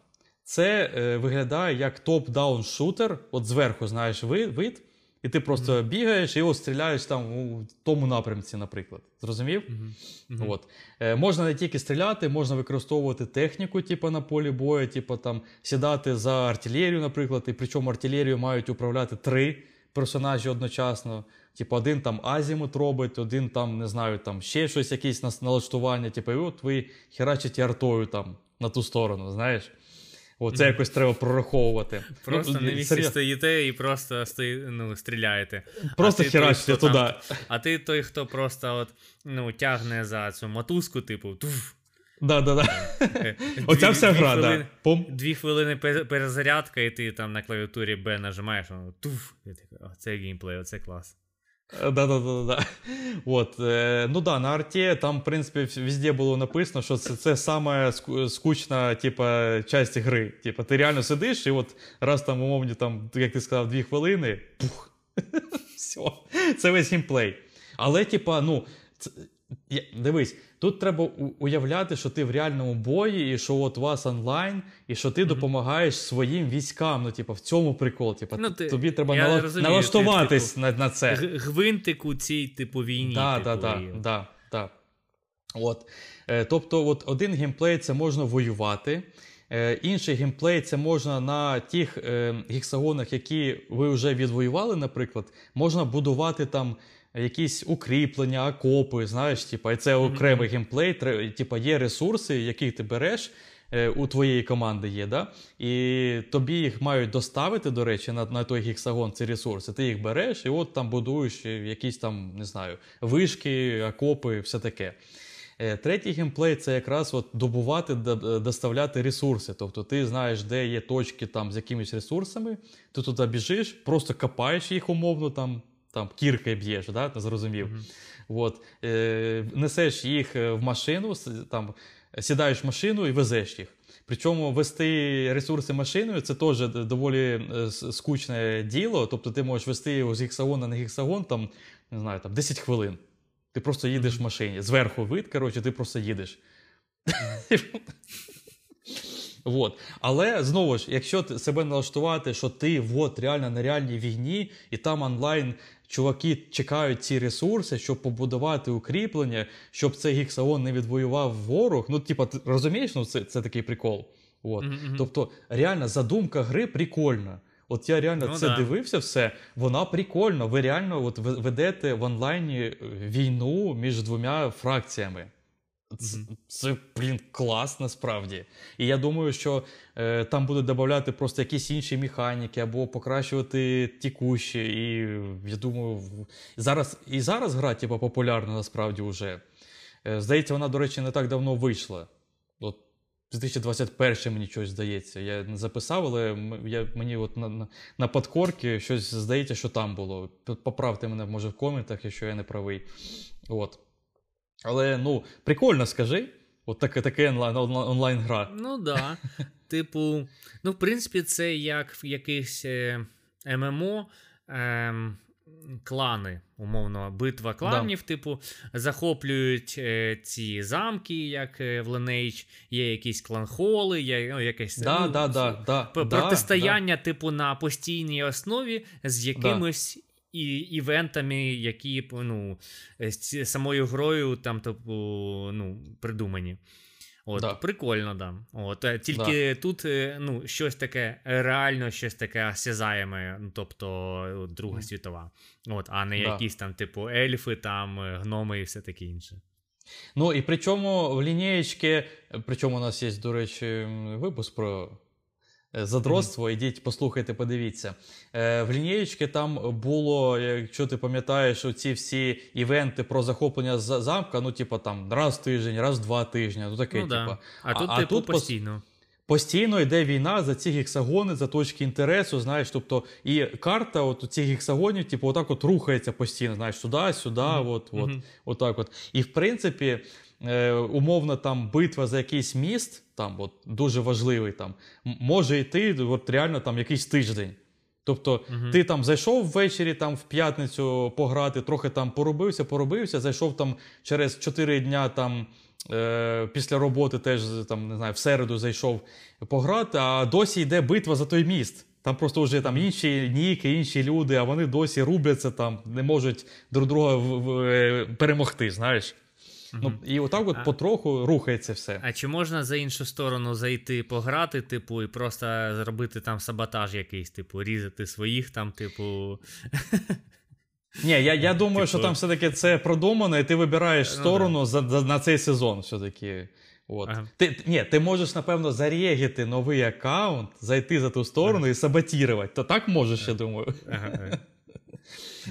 Це е, виглядає як top-down шутер, от зверху, знаєш, вид, і ти просто mm-hmm. бігаєш і от стріляєш там у тому напрямці, наприклад. Зрозумів? Mm-hmm. От. Е, Можна не тільки стріляти, можна використовувати техніку, типу, на полі бою, типу, там, сідати за артилерію, наприклад, і причому артилерію мають управляти три персонажі одночасно. Типу, один там азімут робить, один там, не знаю, там ще щось, якесь налаштування. Типу, і от ви херачите артою там на ту сторону, знаєш. Оце mm. якось треба прораховувати. Просто ну, на місці серйоз... стоїте і просто стої, ну, стріляєте. Просто херачите туди. А ти той, хто просто от, ну, тягне за цю мотузку, типу, туф. Да, да, да. Е, Оця вся гра, хвилини, да. Дві хвилини перезарядка, і ти там на клавіатурі Б нажимаєш, воно туф. І ти, оце геймплей, оце клас. Да-да-да. От, е, Ну да, на арте там, в принципі, везде було написано, що це це саме типа, часть гри. Типа, ти реально сидиш, і от раз там, умовні, там, як ти сказав, дві хвилини, пух. Все, це весь геймплей. Але, типа, ну, дивись, Тут треба уявляти, що ти в реальному бої, і що от у вас онлайн, і що ти mm-hmm. допомагаєш своїм військам. Ну, типу, в цьому прикол. Типу, ну, ти, тобі треба нала... розумію, налаштуватись ти, типу, на на це. Гвинтик у цій типу війні. Да, і... да, да, От. Е, тобто, от один геймплей це можна воювати. Е, інший геймплей це можна на тих е, гексагонах, які ви вже відвоювали, наприклад, можна будувати там якісь укріплення, окопи, знаєш, типа, і це окремий геймплей, типа, є ресурси, які ти береш. Е, у твоєї команди є, да? і тобі їх мають доставити, до речі, на на той гексагон ці ресурси. Ти їх береш і от там будуєш якісь там, не знаю, вишки, окопи, все таке. Е, третій геймплей це якраз от добувати, доставляти ресурси. Тобто ти знаєш, де є точки там з якимись ресурсами, ти туди біжиш, просто копаєш їх умовно там там кіркою б'єш, да? зрозумів. Mm-hmm. От, е, Несеш їх е, в машину, там, сідаєш в машину і везеш їх. Причому вести ресурси машиною це теж доволі е, скучне діло. Тобто ти можеш вести його з гексагона на гексагон там, не знаю, там 10 хвилин. Ти просто їдеш в машині. Зверху вид, коротше, ти просто їдеш. Вот. Але знову ж, якщо себе налаштувати, що ти от, реально на реальній війні, і там онлайн чуваки чекають ці ресурси, щоб побудувати укріплення, щоб цей гексаон не відвоював ворог. Ну, типа, розумієш, ну це це такий прикол. От. Mm-hmm. Тобто, реально задумка гри прикольна. От я реально ну, це да. дивився все. Вона прикольна. Ви реально от ведете в онлайні е, війну між двома фракціями. Це, це блін, клас насправді. І я думаю, що е, там будуть додати просто якісь інші механіки або покращувати тікущі. І я думаю, зараз і зараз гра типу, популярна насправді вже. Е, здається, вона, до речі, не так давно вийшла. От 2021 мені щось здається. Я не записав, але я, мені от на на, на подкорки щось здається, що там було. Поправте мене, може, в коментах, якщо я не правий. От. Але ну, прикольно скажи. От таке таке онлайн гра. Ну да. Типу, ну, в принципі, це як в якихось е, ММО. Ем, клани, умовно, битва кланів, да. типу, захоплюють е, ці замки, як е, в Lineage, є якісь кланхоли, є ну, якесь да, ну, да, да, да, протистояння, типу, на постійній основі з якимось. І івентами, які ну, з самою грою там, типу, ну, придумані. От, да. Прикольно, да. От, е, Тільки да. тут е, ну, щось таке реально щось таке осязаєме, ну, тобто Друга світова. От, А не да. якісь там, типу, ельфи, там, е, гноми і все таке інше. Ну і причому в лінієчки, причому у нас є, до речі, випуск про Е, задротство, ідіть, послухайте, подивіться. Е, в лінієчки там було, якщо ти пам'ятаєш, ці всі івенти про захоплення замка, ну, типу, там раз в тиждень, раз в два тижні. Ну, таке, ну, типу. А тут, а, типу, тут постійно. Постійно йде війна за ці гексагони, за точки інтересу, знаєш, тобто і карта от цих гексагонів, типу, отак от рухається постійно, знаєш, сюди, сюди, mm-hmm. от, от, mm-hmm. отак от. І в принципі, е, умовно, там битва за якийсь міст, там от дуже важливий, там може йти от реально там якийсь тиждень. Тобто uh ти там зайшов ввечері там в п'ятницю пограти, трохи там поробився, поробився, зайшов там через 4 дня там е, після роботи, теж там не знаю, в середу зайшов пограти, а досі йде битва за той міст. Там просто вже там інші ніки, інші люди, а вони досі рубляться там, не можуть друг друга в, в, е, перемогти. знаєш. Ну, І отак от а, потроху рухається все. А чи можна за іншу сторону зайти пограти, типу, і просто зробити там саботаж якийсь, типу, різати своїх там, типу. Ні, я я думаю, типу... що там все-таки це продумано, і ти вибираєш ну, сторону за, за, на цей сезон. все-таки. От. Ага. Ти ні, ти можеш, напевно, зарегити новий аккаунт, зайти за ту сторону ага. і саботірувати. То так можеш, я думаю. Ага.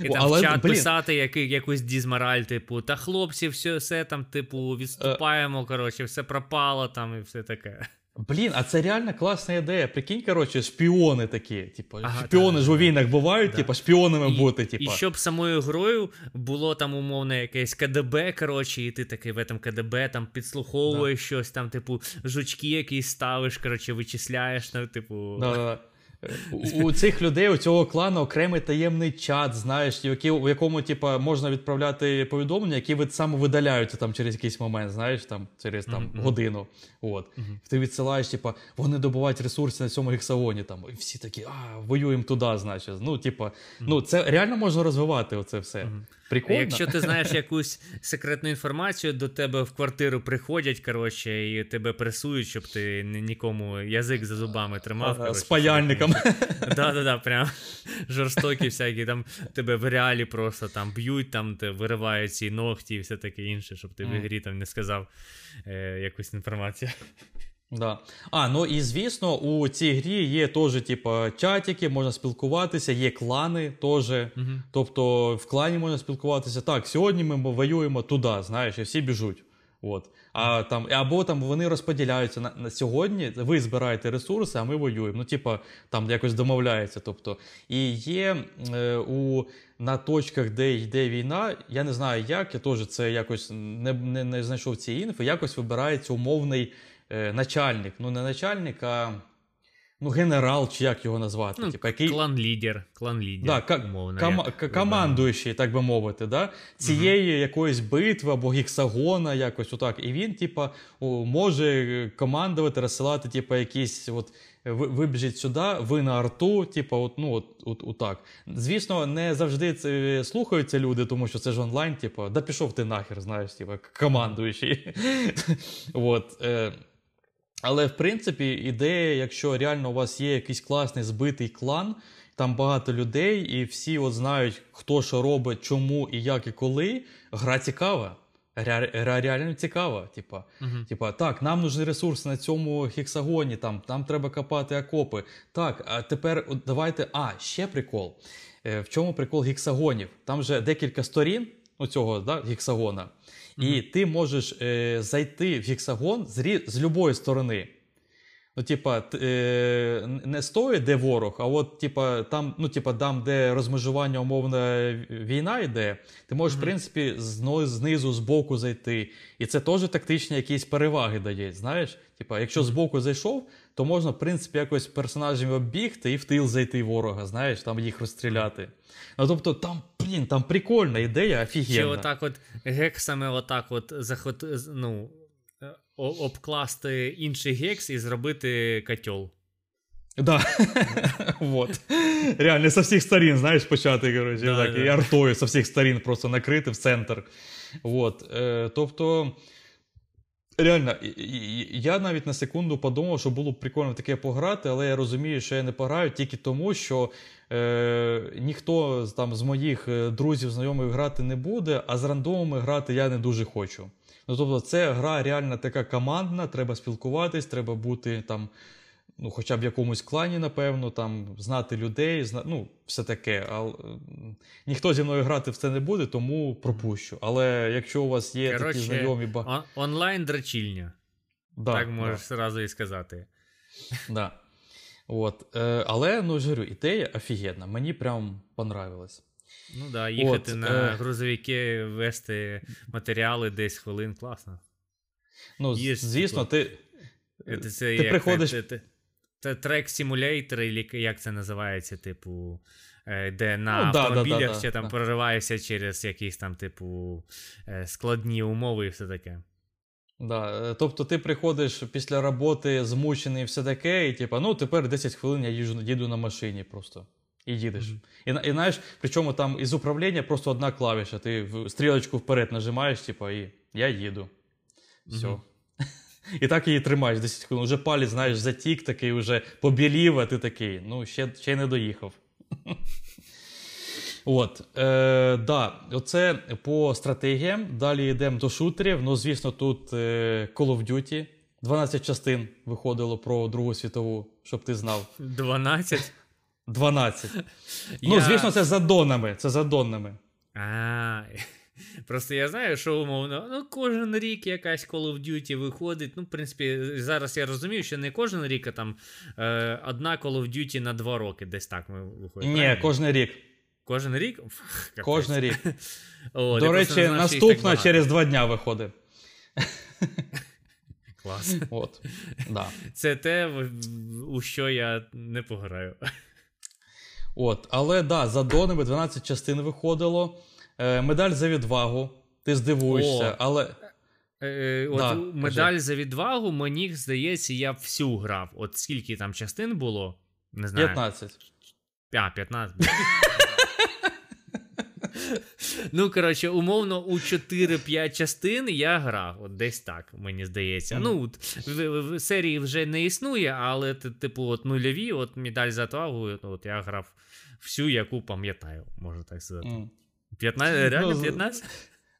І там Але, в чат блін. писати який, якусь дізмораль, типу, та хлопці, все все там, типу, відступаємо, коротше, все пропало там і все таке. Блін, а це реально класна ідея. Прикинь, коротше, шпіони такі. Типу, ага, шпіони ж у війнах бувають, да. типу, шпіонами і, бути. Типу. І щоб самою грою було там умовно якесь КДБ, коротше, і ти такий в этом КДБ там підслуховуєш да. щось, там, типу, жучки якісь ставиш, коротше, вичисляєш, ну, типу. Да, у цих людей, у цього клану окремий таємний чат, знаєш, в якому типу, можна відправляти повідомлення, які від самовидаляються там через якийсь момент, знаєш, там через там mm-hmm. годину. От. Mm-hmm. Ти відсилаєш, типу, вони добувають ресурси на цьому гексагоні. Там, і всі такі, а, воюємо туди, значить. Ну, типу, mm-hmm. ну, це реально можна розвивати оце все. Прикольно. Якщо ти знаєш якусь секретну інформацію, до тебе в квартиру приходять, коротше, і тебе пресують, щоб ти нікому язик за зубами тримав. Коротше, З паяльником. Да-да-да, прям жорстокі всякі, там тебе в реалі просто там б'ють, там те виривають ці ногті і все таке інше, щоб ти в ігрі там не сказав е, якусь інформацію. Да. А, ну і звісно, у цій грі є теж, типу, чатики, можна спілкуватися, є клани теж. Угу. Тобто в клані можна спілкуватися. Так, сьогодні ми воюємо туди, знаєш, і всі біжуть. От. А там, Або там вони розподіляються на, на сьогодні. Ви збираєте ресурси, а ми воюємо. Ну, типа, там якось домовляється. Тобто, І є е, у, на точках, де йде війна, я не знаю як, я теж це якось не, не, не знайшов ці інфи, якось вибирається умовний е, начальник. Ну, не начальник, а ну, генерал, чи як його назвати. Ну, типу, який... Клан-лідер. Клан-лідер, да, к- умовно, як... командуючий, так би мовити, да? цієї угу. якоїсь битви або гексагона, якось отак. І він, типа, може командувати, розсилати, типа, якісь от. Вибіжіть сюди, ви на арту, типу, от, ну, от, от, от так. Звісно, не завжди це слухаються люди, тому що це ж онлайн, типу, да пішов ти нахер, знаєш, типу, командуючий. от, е, Але в принципі, ідея, якщо реально у вас є якийсь класний збитий клан, там багато людей, і всі от знають, хто що робить, чому і як і коли, гра цікава. Ре, реально цікава. Типа, uh-huh. типа, так, нам нужні ресурси на цьому гексагоні, там, нам треба копати окопи. Так, а тепер давайте. А, ще прикол. Е, в чому прикол гексагонів? Там вже декілька сторін цього да, гексагона. І ти можеш е, зайти в гексагон з з любої сторони. Ну, типа, е, не з тої, де ворог, а от, типа, там, ну, типа, там, де розмежування, умовна війна йде, ти можеш, mm-hmm. в принципі, знизу, з боку зайти. І це теж тактичні якісь переваги дає. Знаєш? Типа, якщо з боку зайшов, то можна, в принципі, якось персонажів оббігти і в тил зайти ворога, знаєш, там їх розстріляти. Ну, тобто, там, блін, там прикольна ідея, офігенна. Чи отак от гексами отак от заход, ну, обкласти інший гекс і зробити котел. Да. вот. Реально, со всіх сторін, знаєш, почати, коротше, да, так, да. і артою со всіх сторін просто накрити в центр. Вот. Е, Тобто, реально, я навіть на секунду подумав, що було б прикольно таке пограти, але я розумію, що я не пограю тільки тому, що е, ніхто там з моїх е, друзів, знайомих грати не буде, а з рандомами грати я не дуже хочу. Ну тобто, це гра реально така командна, треба спілкуватись, треба бути там, ну, хоча б в якомусь клані, напевно, там, знати людей, зна... ну, все таке. А, ніхто зі мною грати в це не буде, тому пропущу. Але якщо у вас є Короче, такі знайомі он- онлайн драчільня. Да, так можеш да. і сказати. Да. От. Е, Але ну ж говорю, ідея офігенна. Мені прям понравилось. Ну так, да, їхати От, на е... грузовики, вести матеріали десь хвилин, класно. Ну, Є, звісно, ти це, це, ти як, приходиш. Це, це, це трек симулятор, як це називається, типу. Е, де на ну, автомобілях да, да, ще там да. прориваєшся через якісь там, типу, е, складні умови і все таке. Да. Тобто ти приходиш після роботи змучений і все таке, і типу, ну тепер 10 хвилин я їжу, їду на машині просто. І їдеш. Mm-hmm. І і знаєш, причому там із управління просто одна клавіша. Ти стрілочку вперед нажимаєш, типу, і я їду. Все. Mm-hmm. І так її тримаєш 10 хвилин. Уже палець, знаєш, затік такий, вже побілів, а ти такий. Ну, ще ще не доїхав. От, е, да, Оце по стратегіям. Далі йдемо до шутерів. Ну, звісно, тут е, Call of Duty. 12 частин виходило про Другу світову, щоб ти знав. 12? 12. Я... Ну, звісно, це за донами. Це за донами. А, Просто я знаю, що умовно, ну, кожен рік якась Call of Duty виходить. Ну, в принципі, зараз я розумію, що не кожен рік, а там е, одна Call of Duty на два роки, десь так ми виходимо. Ні, кожен рік. Кожен рік? Кожен рік. О, До речі, знав, наступна через два дня виходить. Клас. От, да. Це те, у що я не пограю. От, Але да, за донами 12 частин виходило. Е, Медаль за відвагу. Ти здивуєшся, О. але. Е, е от да, Медаль кажи. за відвагу, мені здається, я всю грав. От скільки там частин було? Не знаю. 15. А, 15. Ну, коротше, умовно, у 4-5 частин я грав. От десь так, мені здається. Mm. Ну, в, в, в серії вже не існує, але, типу, от нульові, от медаль за отвагу, от я грав всю, яку пам'ятаю, можна так сказати. Mm. 15, Реально 15?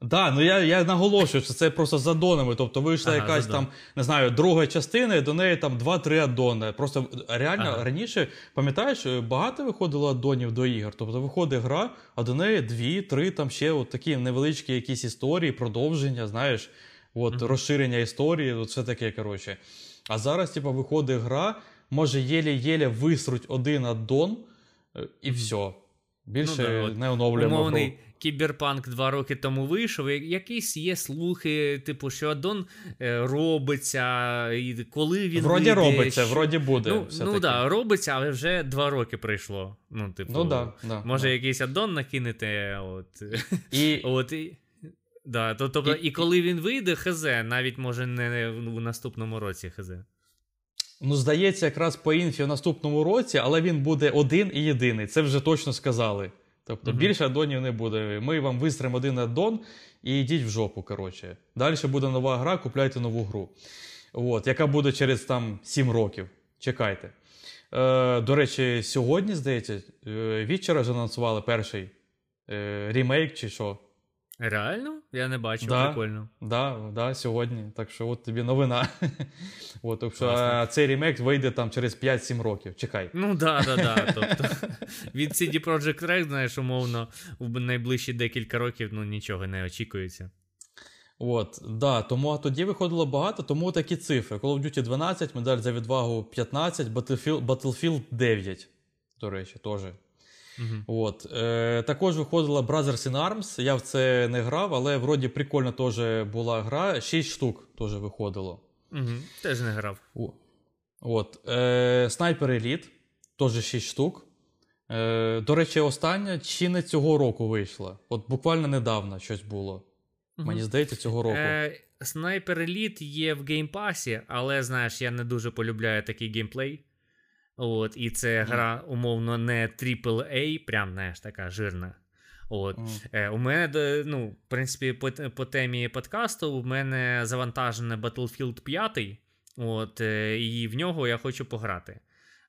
Да, ну я я наголошую, що це просто з аддонами. Тобто вийшла ага, якась там, не знаю, друга частина, і до неї там 2-3 аддони. Просто реально ага. раніше, пам'ятаєш, багато виходило аддонів до ігор. Тобто виходить гра, а до неї 2-3 там ще от такі невеличкі якісь історії, продовження, знаєш, от ага. розширення історії, от все таке, коротше. А зараз, типу, виходить гра, може еле-еле висруть один аддон, е, і все. Більше ну, да, не оновлюємо. Умовний гру. Кіберпанк два роки тому вийшов. Якісь є слухи, типу, що аддон е, робиться, і коли він. Вроді вийде, робиться, що... вроді буде. Ну ну да, робиться, але вже два роки пройшло. Ну, типу, ну, да, да, може, да. якийсь аддон накинете. От, і... от, і... Да, то, тобто, і, і коли він вийде, хз, навіть може не в наступному році хз. Ну, здається, якраз по інфі в наступному році, але він буде один і єдиний. Це вже точно сказали. Тобто угу. більше аддонів не буде. Ми вам вистримо один аддон і йдіть в жопу. коротше. Далі буде нова гра, купляйте нову гру. От, Яка буде через там 7 років. Чекайте. Е, До речі, сьогодні, здається, Вічера ж анонсували перший е, ремейк чи що. Реально? Я не бачив, да, прикольно. Да, да, сьогодні. Так що от тобі новина. от, що, Цей ремейк вийде там через 5-7 років. Чекай. Ну да, да, да. Тобто від CD Projekt Red, знаєш, умовно, в найближчі декілька років ну, нічого не очікується. От, да, тому тоді виходило багато, тому такі цифри. Call of Duty 12, медаль за відвагу 15, Battlefield Battlefield 9. До речі, теж. Угу. От. Е, Також виходила Brothers in Arms. Я в це не грав, але вроді прикольно теж була гра. 6 штук теж виходило. Угу. Теж не грав. О. От. Е, Sniper Elite, теж 6 штук. Е, До речі, остання чи не цього року вийшла. От буквально недавно щось було. Угу. Мені здається, цього року. Е, Sniper Elite є в геймпасі, але знаєш, я не дуже полюбляю такий геймплей. От, І це гра, умовно, не AAA, прям знаєш, така жирна. От. Мм. Е, У мене, ну, в принципі, по по темі подкасту у мене завантажений Battlefield 5, от, е, і в нього я хочу пограти.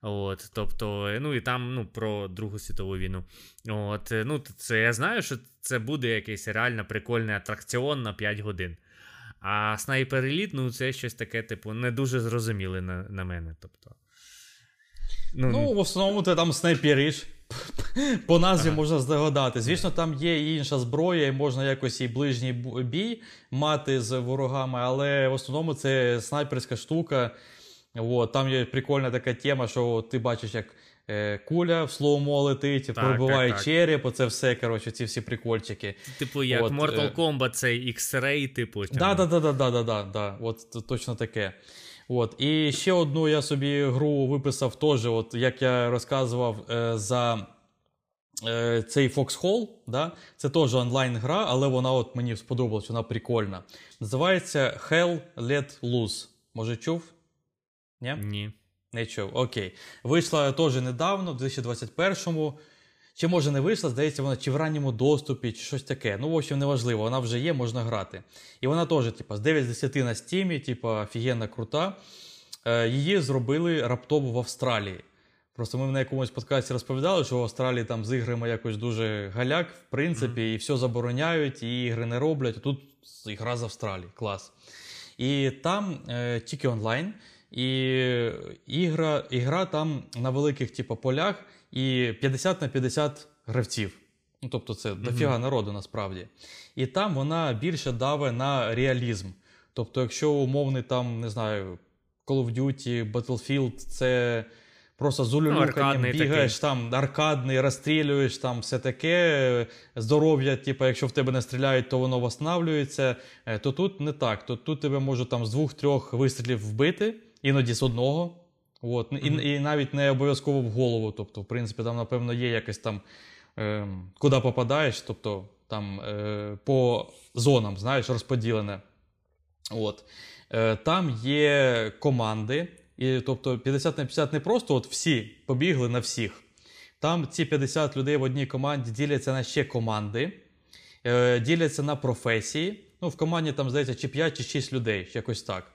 От, тобто, ну і там ну, про Другу світову війну. От, е, ну, це Я знаю, що це буде якийсь реально прикольний атракціон на 5 годин. А Sniper Elite, ну, це щось таке, типу, не дуже зрозуміле на на мене. тобто. Ну, ну в основному ти там снайпериш. По назві ага. можна здогадати. Звісно, там є і інша зброя, і можна якось і ближній бій мати з ворогами, але в основному це снайперська штука. От, Там є прикольна така тема, що ти бачиш, як е, куля в слоумо летить, так, пробиває череп, оце все. коротше, Ці всі прикольчики. Типу, як От, Mortal е... Kombat, цей X-Ray, типу. Так, так, так, так, так, так. От точно таке. От. І ще одну я собі гру виписав теж, от як я розказував е, за е, цей Foxhole. Да? Це теж онлайн-гра, але вона от мені сподобалась, вона прикольна. Називається Hell Let Loose. Може, чув? Ні? Ні. Не чув. Окей. Вийшла теж недавно, в 2021-му. Чи може не вийшла, здається, вона чи в ранньому доступі, чи щось таке. Ну, в общем, неважливо, вона вже є, можна грати. І вона теж, типу, з 9 з 10 на стімі, типу, офігенна крута. Е, її зробили раптово в Австралії. Просто ми на якомусь подкасті розповідали, що в Австралії там з іграми якось дуже галяк, в принципі, mm-hmm. і все забороняють, і ігри не роблять. А тут ігра з Австралії, клас. І там е, тільки онлайн, і ігра ігра там на великих типу, полях і 50 на 50 гравців. Ну, Тобто це mm-hmm. дофіга народу насправді. І там вона більше даве на реалізм. Тобто, якщо умовний там, не знаю, Call of Duty, Battlefield, це просто з улюлюканням ну, бігаєш, такий. там аркадний, розстрілюєш, там все таке. Здоров'я, типу, якщо в тебе не стріляють, то воно восстанавлюється. Е, то тут не так. То тут тебе можуть там з двох-трьох вистрілів вбити, іноді з одного. От. І і навіть не обов'язково в голову. Тобто, в принципі, там, напевно, є якось там, е, куди попадаєш, тобто там е, по зонам, знаєш, розподілене. От. Е, Там є команди, і, тобто 50 на 50 не просто от всі побігли на всіх. Там ці 50 людей в одній команді діляться на ще команди, е, діляться на професії. Ну, В команді там, здається, чи 5, чи 6 людей, якось так.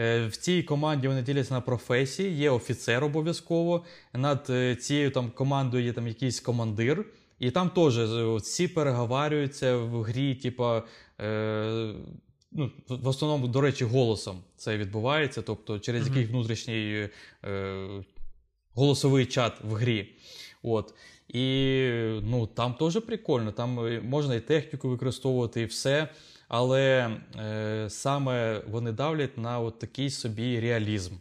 Е, в цій команді вони діляться на професії, є офіцер обов'язково. Над е, цією там командою є там якийсь командир. І там теж всі переговарюються в грі, типа. Е, ну, В основному, до речі, голосом це відбувається, тобто через mm-hmm. якийсь внутрішній е, голосовий чат в грі. От. І ну, там теж прикольно, там можна і техніку використовувати, і все. Але е, саме вони давлять на от такий собі реалізм.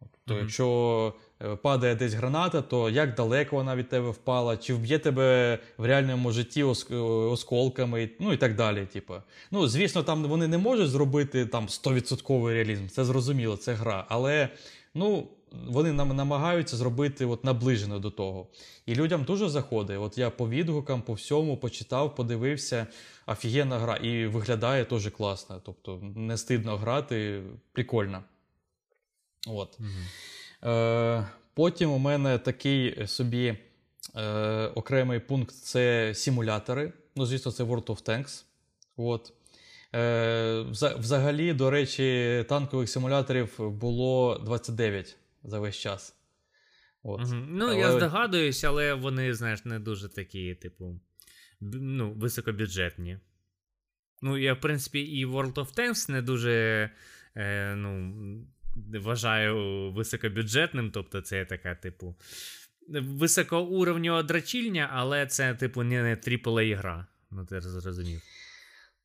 Тобто, mm-hmm. якщо е, падає десь граната, то як далеко вона від тебе впала, чи вб'є тебе в реальному житті осколками, ну і так далі. Типу. Ну, Звісно, там вони не можуть зробити там 100% реалізм, це зрозуміло, це гра. Але ну, вони нам намагаються зробити от наближено до того. І людям дуже заходить. От я по відгукам, по всьому почитав, подивився. Офігенна гра. І виглядає теж класно. Тобто не стидно грати, прикольно. От. Угу. Е, Потім у мене такий собі Е, Окремий пункт це симулятори. Ну, звісно, це World of Tanks. От. Е, Взагалі, до речі, танкових симуляторів було 29 за весь час. От. Угу. Ну, але... я здогадуюсь, але вони, знаєш, не дуже такі, типу, ну, високобюджетні. Ну, я, в принципі, і World of Tanks не дуже е, ну, вважаю високобюджетним, тобто це така, типу, високоуровнева драчільня, але це, типу, не aaa гра. Ну, ти зрозумів.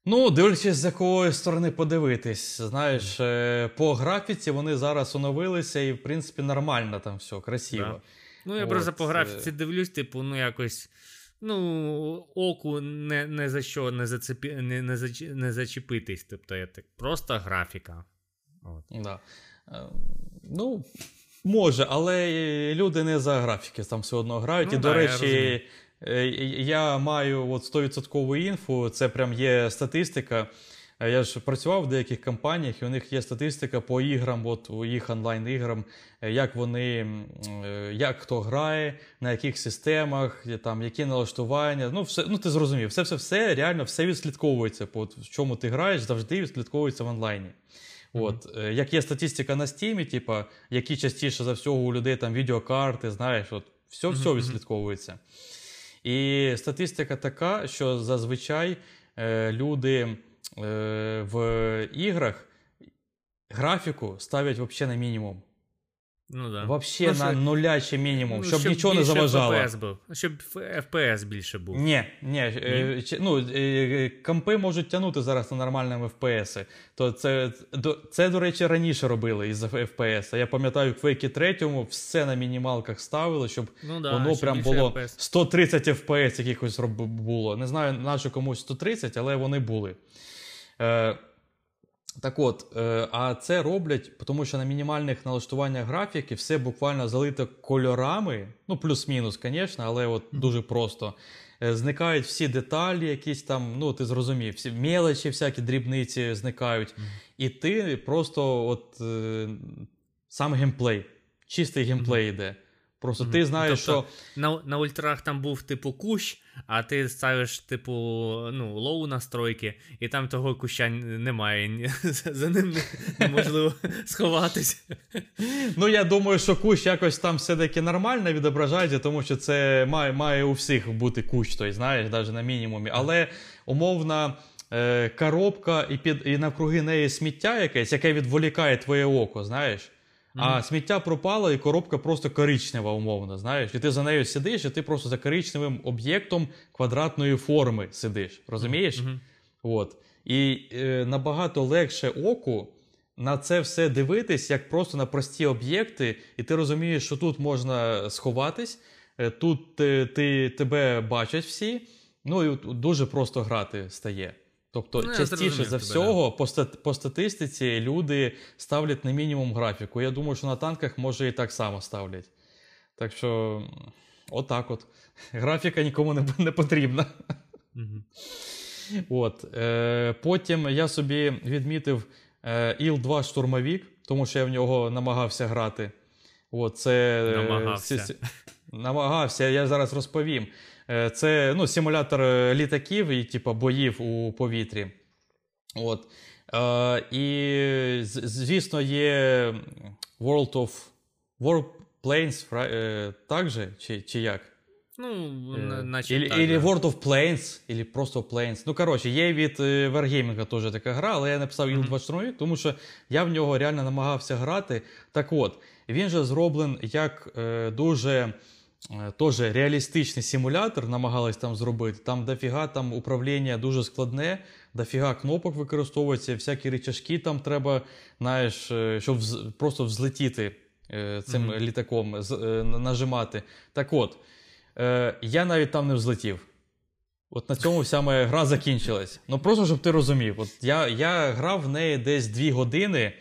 Ну, дивлячись, з якої сторони подивитись. Знаєш, е, по графіці вони зараз оновилися, і, в принципі, нормально там все, красиво. Да. Ну, я От. просто по графіці е. дивлюсь, типу, ну, якось. Ну, оку не не за що не зацепі, не, не, зач, не зачепитись. Тобто, я так, просто графіка. От. Да. Е, ну, може, але люди не за графіки там все одно грають. Ну, і, да, до речі, я маю от 100% інфу, це прям є статистика. Е, я ж працював в деяких компаніях, і у них є статистика по іграм, от у їх онлайн-іграм, е, як вони, як хто грає, на яких системах, там, які налаштування. Ну, все, ну ти зрозумів, все все все реально все відслідковується. По в чому ти граєш, завжди відслідковується в онлайні. От, mm-hmm. Як є статистика на стімі, типа, які частіше за всього у людей там відеокарти, знаєш, от все все відслідковується. І статистика така, що зазвичай е, люди е, в іграх графіку ставлять взагалі на мінімум. Ну, да. Вообще ну, на нулячий мінімум, ну, щоб, щоб нічого не заважало. FPS був. Щоб FPS більше був. Ні, ні, е, ні? ну, е, компи можуть тягнути зараз на нормальному FPS. То це, це, до речі, раніше робили із FPS. Я пам'ятаю, в Quake 3 все на мінімалках ставили, щоб ну, да, воно прям було FPS. 130 FPS якихось було. Не знаю, наче комусь 130, але вони були. Е, так от, е, а це роблять, тому що на мінімальних налаштуваннях графіки все буквально залито кольорами, ну плюс-мінус, звісно, але от дуже просто. Е, зникають всі деталі, якісь там, ну ти зрозумів, всі мелочі, всякі дрібниці зникають. І ти просто от е, сам геймплей, чистий геймплей йде. Просто mm-hmm. ти знаєш, тобто, що. На на ультрах там був типу кущ, а ти ставиш, типу, ну, лоу настройки, і там того куща немає. За ним неможливо сховатись. Ну, я думаю, що кущ якось там все-таки нормально відображається, тому що це має має у всіх бути кущ, той, знаєш, навіть на мінімумі. Але умовна. Е, коробка і під і навкруги неї сміття якесь, яке відволікає твоє око, знаєш. А сміття пропало, і коробка просто коричнева, умовно. знаєш. І ти за нею сидиш, і ти просто за коричневим об'єктом квадратної форми сидиш. Розумієш? Mm-hmm. От. І е, набагато легше оку на це все дивитись, як просто на прості об'єкти, і ти розумієш, що тут можна сховатись, е, тут ти, ти, тебе бачать всі. Ну і дуже просто грати стає. Тобто, ну, частіше за всього, по, стат, по статистиці, люди ставлять на мінімум графіку. Я думаю, що на танках може і так само ставлять. Так що, отак от. Графіка нікому не не потрібна. mm От, е, Потім я собі відмітив е, Іл-2 штурмовік, тому що я в нього намагався грати. От, це, Намагався. С, намагався, я зараз розповім. Е, це ну, симулятор е, літаків і типу, боїв у повітрі. От. Е, І, звісно, є World of War Planes е, так же, чи, чи як? Ну, наче Ілі, так, ілі World of Planes, ілі просто Planes. Ну, коротше, є від Wargaming теж така гра, але я написав Іл 24 тому що я в нього реально намагався грати. Так от, він же зроблений як е, дуже Е, теж реалістичний симулятор намагались там зробити. Там дофіга там управління дуже складне, дофіга кнопок використовується, всякі речашки там треба, знаєш, е, щоб просто взлетіти е, цим mm-hmm. літаком, нажимати. Так от, я навіть там не взлетів. От на цьому вся моя гра закінчилась. Ну просто щоб ти розумів, от я я грав в неї десь 2 години.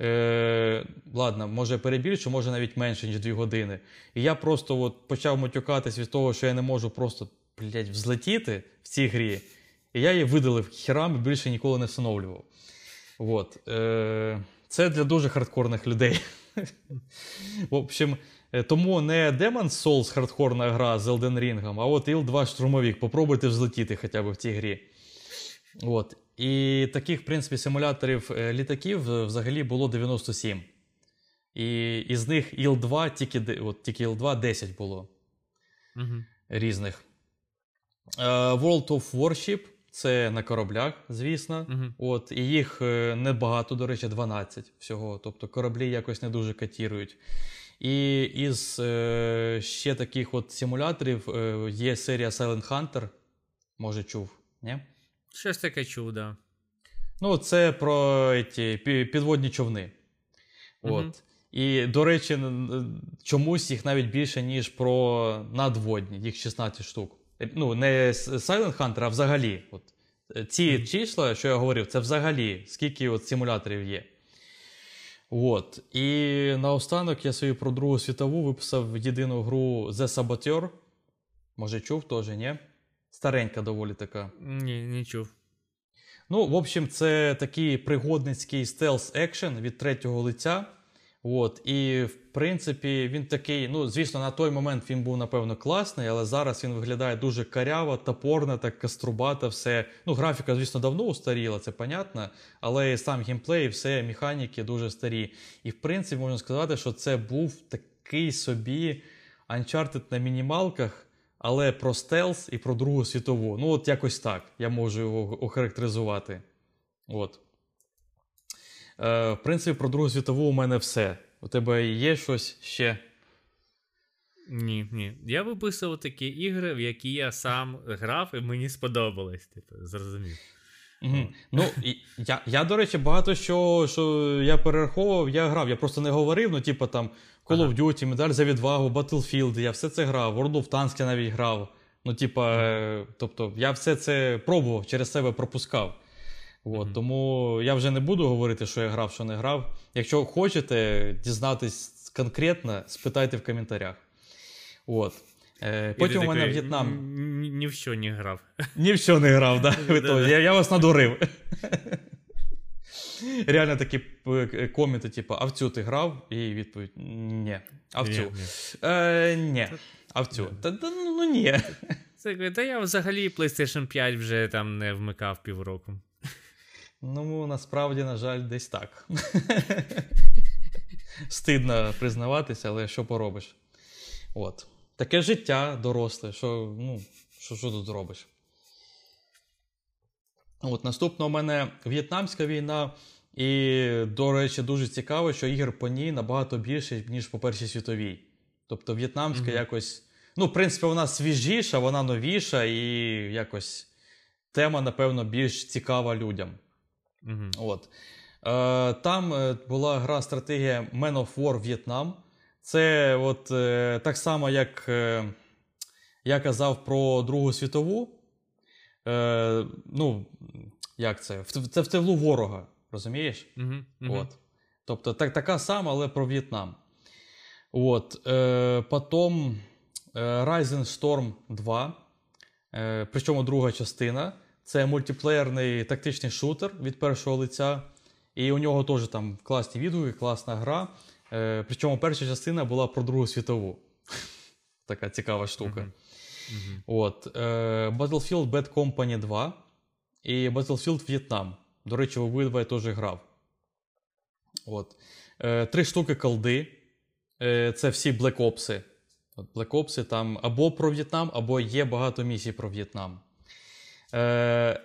Е, Ладно, може перебільшу, може навіть менше, ніж 2 години. І я просто от почав матюкатись від того, що я не можу просто блядь, взлетіти в цій грі. І я її видалив херам і більше ніколи не встановлював. От. Е, Це для дуже хардкорних людей. В общем, Е, тому не Demon's Souls хардкорна гра з Elden Ring, а от Іл-2 штурмовик. Попробуйте взлетіти хоча б в цій грі. От. І таких, в принципі, симуляторів е, літаків взагалі було 97. І із них Іл-2, тільки от, тільки Іл-2 10 було угу. різних. Uh, World of Warship це на кораблях, звісно. Uh-huh. От, І їх небагато, до речі, 12 всього. Тобто кораблі якось не дуже катірують. І із е, ще таких от симуляторів е, є серія Silent Hunter. Може, чув, ні? Щось таке чув, да. Ну, це про ті, підводні човни. От. Uh-huh. І, до речі, чомусь їх навіть більше, ніж про надводні, їх 16 штук. Ну, не Silent Hunter, а взагалі. От. Ці mm-hmm. числа, що я говорив, це взагалі скільки от симуляторів є. От. І наостанок я собі про Другу світову виписав єдину гру The Saboteur. Може, чув теж, ні? Старенька доволі така. Ні, не чув. Ну, в общем, це такий пригодницький стелс екшен від третього лиця. От, І в принципі він такий, ну, звісно, на той момент він був, напевно, класний, але зараз він виглядає дуже каряво, топорно, так каструбата, все. Ну, графіка, звісно, давно устаріла, це понятно, але і сам геймплей, все механіки дуже старі. І в принципі, можна сказати, що це був такий собі Uncharted на мінімалках, але про стелс і про Другу світову. Ну, от якось так я можу його охарактеризувати. От. Е, В принципі, про Другу світову у мене все. У тебе є щось ще? Ні, ні. Я виписував такі ігри, в які я сам грав, і мені сподобались. Типу, зрозумів. Угу. Ну, я, я, до речі, багато що що я перераховував, я грав. Я просто не говорив, ну, типу там Call of Duty, Медаль за відвагу, Battlefield, я все це грав, World of Tanks я навіть грав. Ну, типа, ага. тобто, я все це пробував, через себе пропускав. От, mm-hmm. Тому я вже не буду говорити, що я грав, що не грав. Якщо хочете дізнатись конкретно, спитайте в коментарях. От. Е, Потім у мене В'єтнам. Ні в що не грав. Ні в що не грав, да? Я я вас надурив. Реально такі е, коменти, типу, а в цю ти грав? І відповідь: ні. А в цю? Е, Ні. А в цю? Та ну ні. Та я взагалі PlayStation 5 вже там не вмикав півроку. Ну, насправді, на жаль, десь так. Стидно признаватися, але що поробиш? От. Таке життя доросле, що ну, що, що тут зробиш? От Наступно у мене В'єтнамська війна, і, до речі, дуже цікаво, що ігор по ній набагато більше, ніж по Першій світовій. Тобто В'єтнамська mm-hmm. якось. Ну, в принципі, вона свіжіша, вона новіша, і якось тема, напевно, більш цікава людям. Угу. От. Е, Там е, була гра стратегія Man of War Vietnam. Це от е, так само, як е, я казав про Другу світову. Е, Ну, як це? Це в тилу ворога, розумієш? Угу, угу. От. Тобто так, така сама, але про В'єтнам. От. Е, Потім е, Rising Storm 2. Е, Причому друга частина. Це мультиплеєрний тактичний шутер від першого лиця. І у нього теж там класні відгуки, класна гра. Е, Причому перша частина була про Другу світову. Така цікава штука. Uh-huh. От, е, Battlefield Bad Company 2 і Battlefield Vietnam. До речі, обидва я теж грав. От. Е, Три штуки колди. Е, Це всі Black Ops. От Black Ops там або про В'єтнам, або є багато місій про В'єтнам. Е,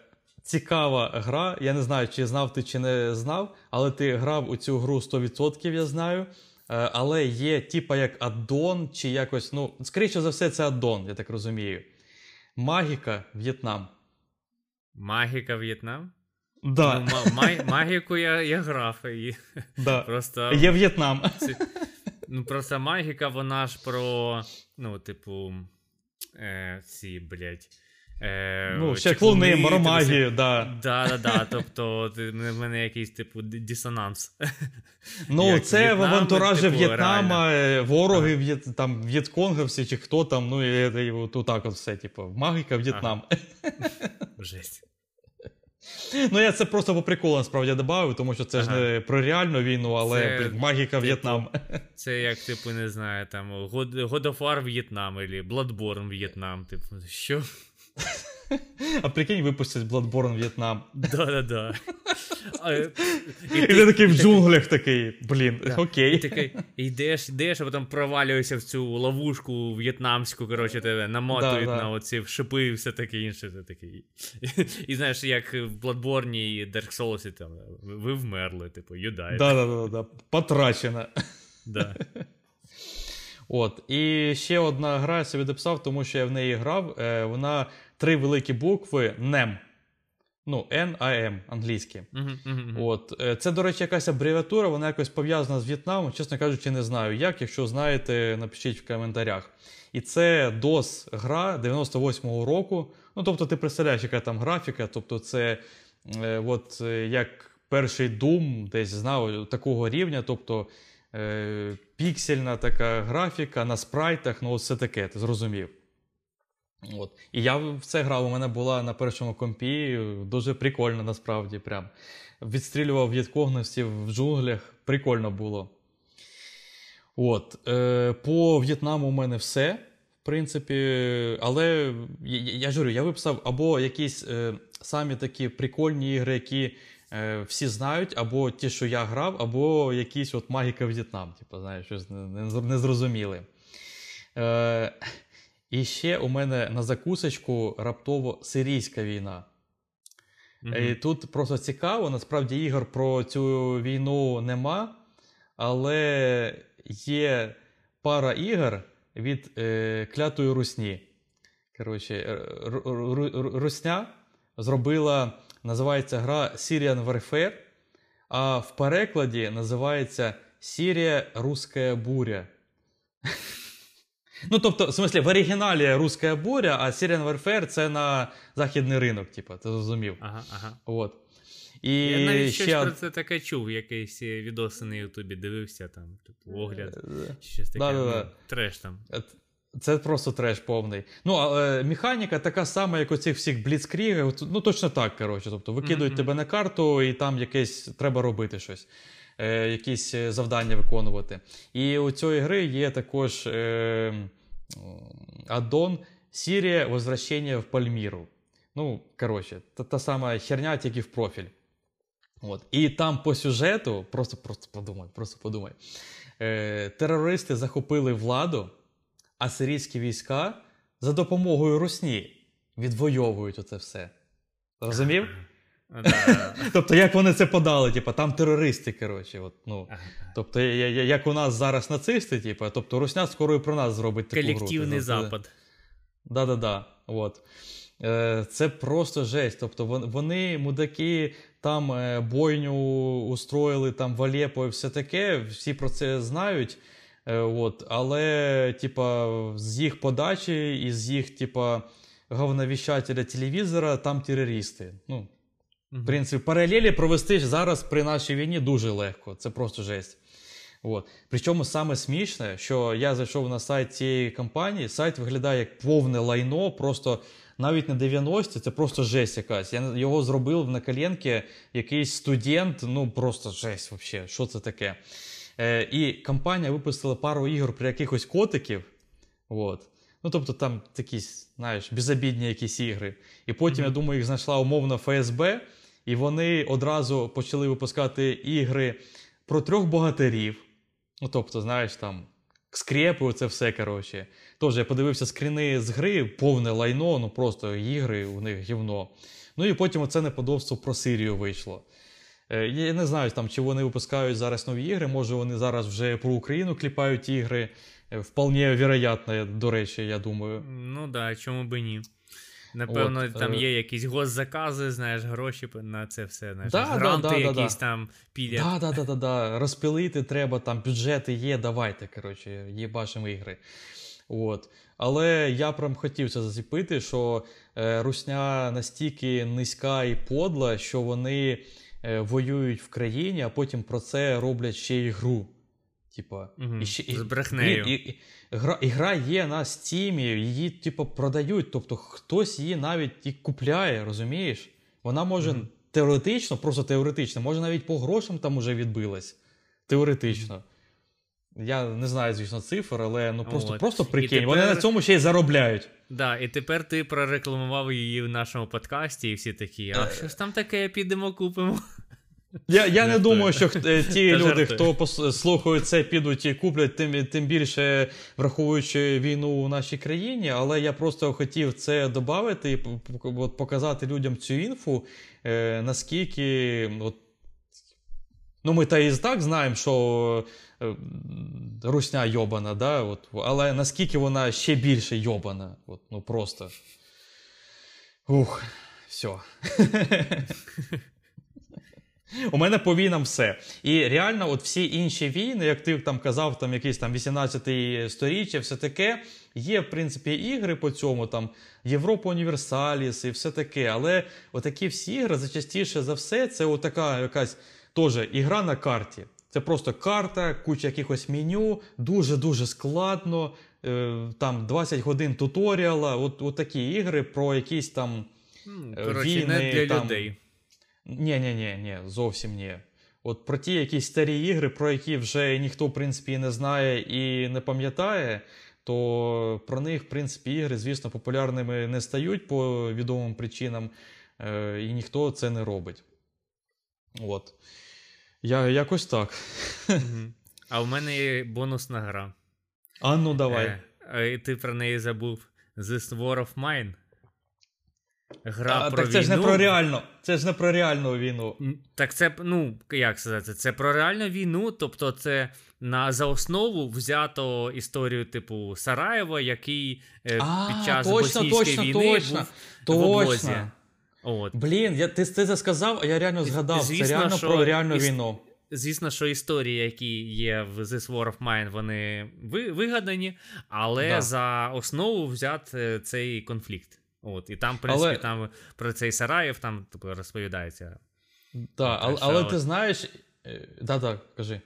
Цікава гра. Я не знаю, чи знав ти, чи не знав, але ти грав у цю гру 100%, я знаю. Е, але є, типа, як аддон, чи якось, ну, скоріше за все, це аддон, я так розумію. Магіка В'єтнам. Магіка В'єтнам? Да. Ну, ма- Магіку я я грав. І... Да. Просто... Є В'єтнам. Ну, Просто магіка, вона ж про, ну, типу, е, ці, блядь. Е, Ну, ще клуни, моромагію, да. Да, да, да. Тобто, в мене якийсь типу дисонанс. Ну, Як це В'єтнам, в авантуражі типу, В'єтнама, е, вороги В'єт, там, В'єтконговці чи хто там, ну, і, і, от так от все, типу, магіка В'єтнам. Ага. Жесть. Ну, я це просто по приколу насправді додав, тому що це ага. ж не про реальну війну, але це, блін, магіка типу, В'єтнам. Це як, типу, не знаю, там God of War В'єтнам або Bloodborne В'єтнам. Типу, що? А прикинь, випустять Bloodborne В'єтнам. Да-да-да. І ти такий в джунглях такий, блін, окей. І такий йдеш, йдеш, а потім провалюєшся в цю ловушку в'єтнамську, коротше, тебе намотують на оці шипи і все таке інше. такий. І знаєш, як в Bloodborne і Dark Souls, там, ви вмерли, типу, юдай. Да-да-да, потрачено. Да. От, і ще одна гра я собі дописав, тому що я в неї грав. Е, вона три великі букви NEM. Ну, N-A-M, англійські. Uh-huh, uh-huh. От. Е, це, до речі, якась абревіатура, вона якось пов'язана з В'єтнамом. Чесно кажучи, не знаю як. Якщо знаєте, напишіть в коментарях. І це DOS-гра 98-го року. Ну, тобто, ти представляєш, яка там графіка. Тобто, це е, от, е, як перший Doom, десь знав такого рівня. Тобто е, піксельна така графіка на спрайтах, ну, все таке, ти зрозумів. От. І я в це грав, у мене була на першому компі дуже прикольно насправді. прям. Відстрілював в'єткогностів в джунглях, прикольно було. От. Е, По В'єтнаму у мене все. В принципі, але я, я журю, я виписав або якісь е, самі такі прикольні ігри, які е, всі знають, або ті, що я грав, або якісь от магіка В'єтнам. Типу, знаєш, щось незрозуміле. Е, і ще у мене на закусочку раптово сирійська війна. Mm-hmm. І Тут просто цікаво, насправді ігор про цю війну нема, але є пара ігор від е, клятої русні. Коротше, Русня зробила, називається гра Syrian Warfare, а в перекладі називається Сірія Руська буря. Ну, тобто, в смысле, в оригіналі руська буря, а Syrian Warfare це на західний ринок, типу, ти зрозумів. Ага, ага. От. І Я навіть ще... щось про це таке чув, якийсь відоси на Ютубі дивився, там, типу, огляд, е, щось таке, да, да, ну, треш там. Е, це просто треш повний. Ну, але механіка така сама, як у цих всіх бліцкрігів. Ну, точно так, коротше. Тобто, викидують mm-hmm. тебе на карту, і там якесь треба робити щось. Е, якісь е, завдання виконувати. І у цієї гри є також е, аддон Сірія Возвращення в Пальміру. Ну, коротше, та, та сама херня, тільки в профіль. От. І там по сюжету, просто просто подумай, просто подумай. Терористи захопили владу, а сирійські війська за допомогою русні відвоюють оце все. Розумів? Тобто, як вони це подали? Типу, там терористи, коротше. От, ну. Тобто, як у нас зараз нацисти, типу, тобто Русня скоро і про нас зробить таку Колективний тобто, Запад. Да-да-да. От. Е, це просто жесть. Тобто вони, мудаки, там е, бойню устроїли там в Алєпо і все таке, всі про це знають. Е, от. Але, типа, з їх подачі і з їх, типа, говновіщателя телевізора там терористи. Ну, в принципі, паралелі провести зараз при нашій війні дуже легко. Це просто жесть. От. Причому саме смішне, що я зайшов на сайт цієї компанії, сайт виглядає як повне лайно, просто навіть на 90 це просто жесть якась. Я його зробив на коленки якийсь студент, ну просто жесть взагалі, що це таке. Е, І компанія випустила пару ігор про якихось котиків. От. Ну, тобто там такі, знаєш, безобідні якісь ігри. І потім, mm-hmm. я думаю, їх знайшла умовно ФСБ. І вони одразу почали випускати ігри про трьох богатирів. Ну, тобто, знаєш, там скрепи, це все коротше. Тож я подивився скріни з гри, повне лайно, ну просто ігри у них гівно. Ну і потім оце неподобство про Сирію вийшло. Е, я не знаю, там, чи вони випускають зараз нові ігри, може вони зараз вже про Україну кліпають ігри. Е, вполне вероятно, до речі, я думаю. Ну так, да, чому би ні. Напевно, От, там е... є якісь госзакази, знаєш, гроші на це все. знаєш, да, Гранти да, да, якісь там підять. Да, да, да, да, да. Розпилити треба, там бюджети є, давайте. коротше, є бачимо ігри. От. Але я прям хотів це заціпити, що е, русня настільки низька і подла, що вони е, воюють в країні, а потім про це роблять ще й гру. Типа, угу, і ще, з брехнею. І, і, Гра гра є на стімі, її типу, продають. Тобто хтось її навіть і купляє, розумієш? Вона може mm-hmm. теоретично, просто теоретично, може навіть по грошам там уже відбилась. Теоретично. Я не знаю, звісно, цифр, але ну просто просто прикинь, тепер... вони на цьому ще й заробляють. Да, і тепер ти прорекламував її в нашому подкасті, і всі такі, а е. що ж там таке, підемо купимо. Я я не думаю, що е, ті люди, хто слухають це, підуть і куплять, тим тим більше враховуючи війну у нашій країні. Але я просто хотів це додати і показати людям цю інфу, е, наскільки от, ну ми та і так знаємо, що е, русня йобана, да, от, але наскільки вона ще більше йобана. От, Ну просто. Ух, все. У мене по війнам все. І реально, от всі інші війни, як ти там казав, там якийсь там 18 сторіччя, все таке. Є, в принципі, ігри по цьому, там Європа Універсаліс і все таке. Але отакі всі ігри зачастіше за все, це отака якась теж ігра на карті. Це просто карта, куча якихось меню, дуже-дуже складно. Е, там 20 годин туторіала. От, от такі ігри про якісь там. Коротше, війни, не для там, людей. Ні, ні, ні, ні, зовсім ні. От про ті якісь старі ігри, про які вже ніхто, в принципі, не знає і не пам'ятає, то про них, в принципі, ігри, звісно, популярними не стають по відомим причинам, е, і ніхто це не робить. От. Я Якось так. А в мене є бонусна гра. А ну давай. Е, Ти про неї забув. This War of Mine. Гра а, про Так це ж не про реальну, це ж не про реальну війну. Так це, ну, як сказати, це про реальну війну, тобто це на за основу взято історію типу Сараєва, який е, а, під час точно, боснійської точно, війни точно, був точно. в облозі. От. Блін, я, ти ти це сказав, а я реально згадав. Звісно, це реально про реальну іс... війну. Звісно, що історії, які є в This War of Mine, вони вигадані, але да. за основу взят е, цей конфлікт. От, І там, в принципі, але... там про цей Сараєв там типу, розповідається. Так, але, але ти знаєш. Да-да, е, кажи.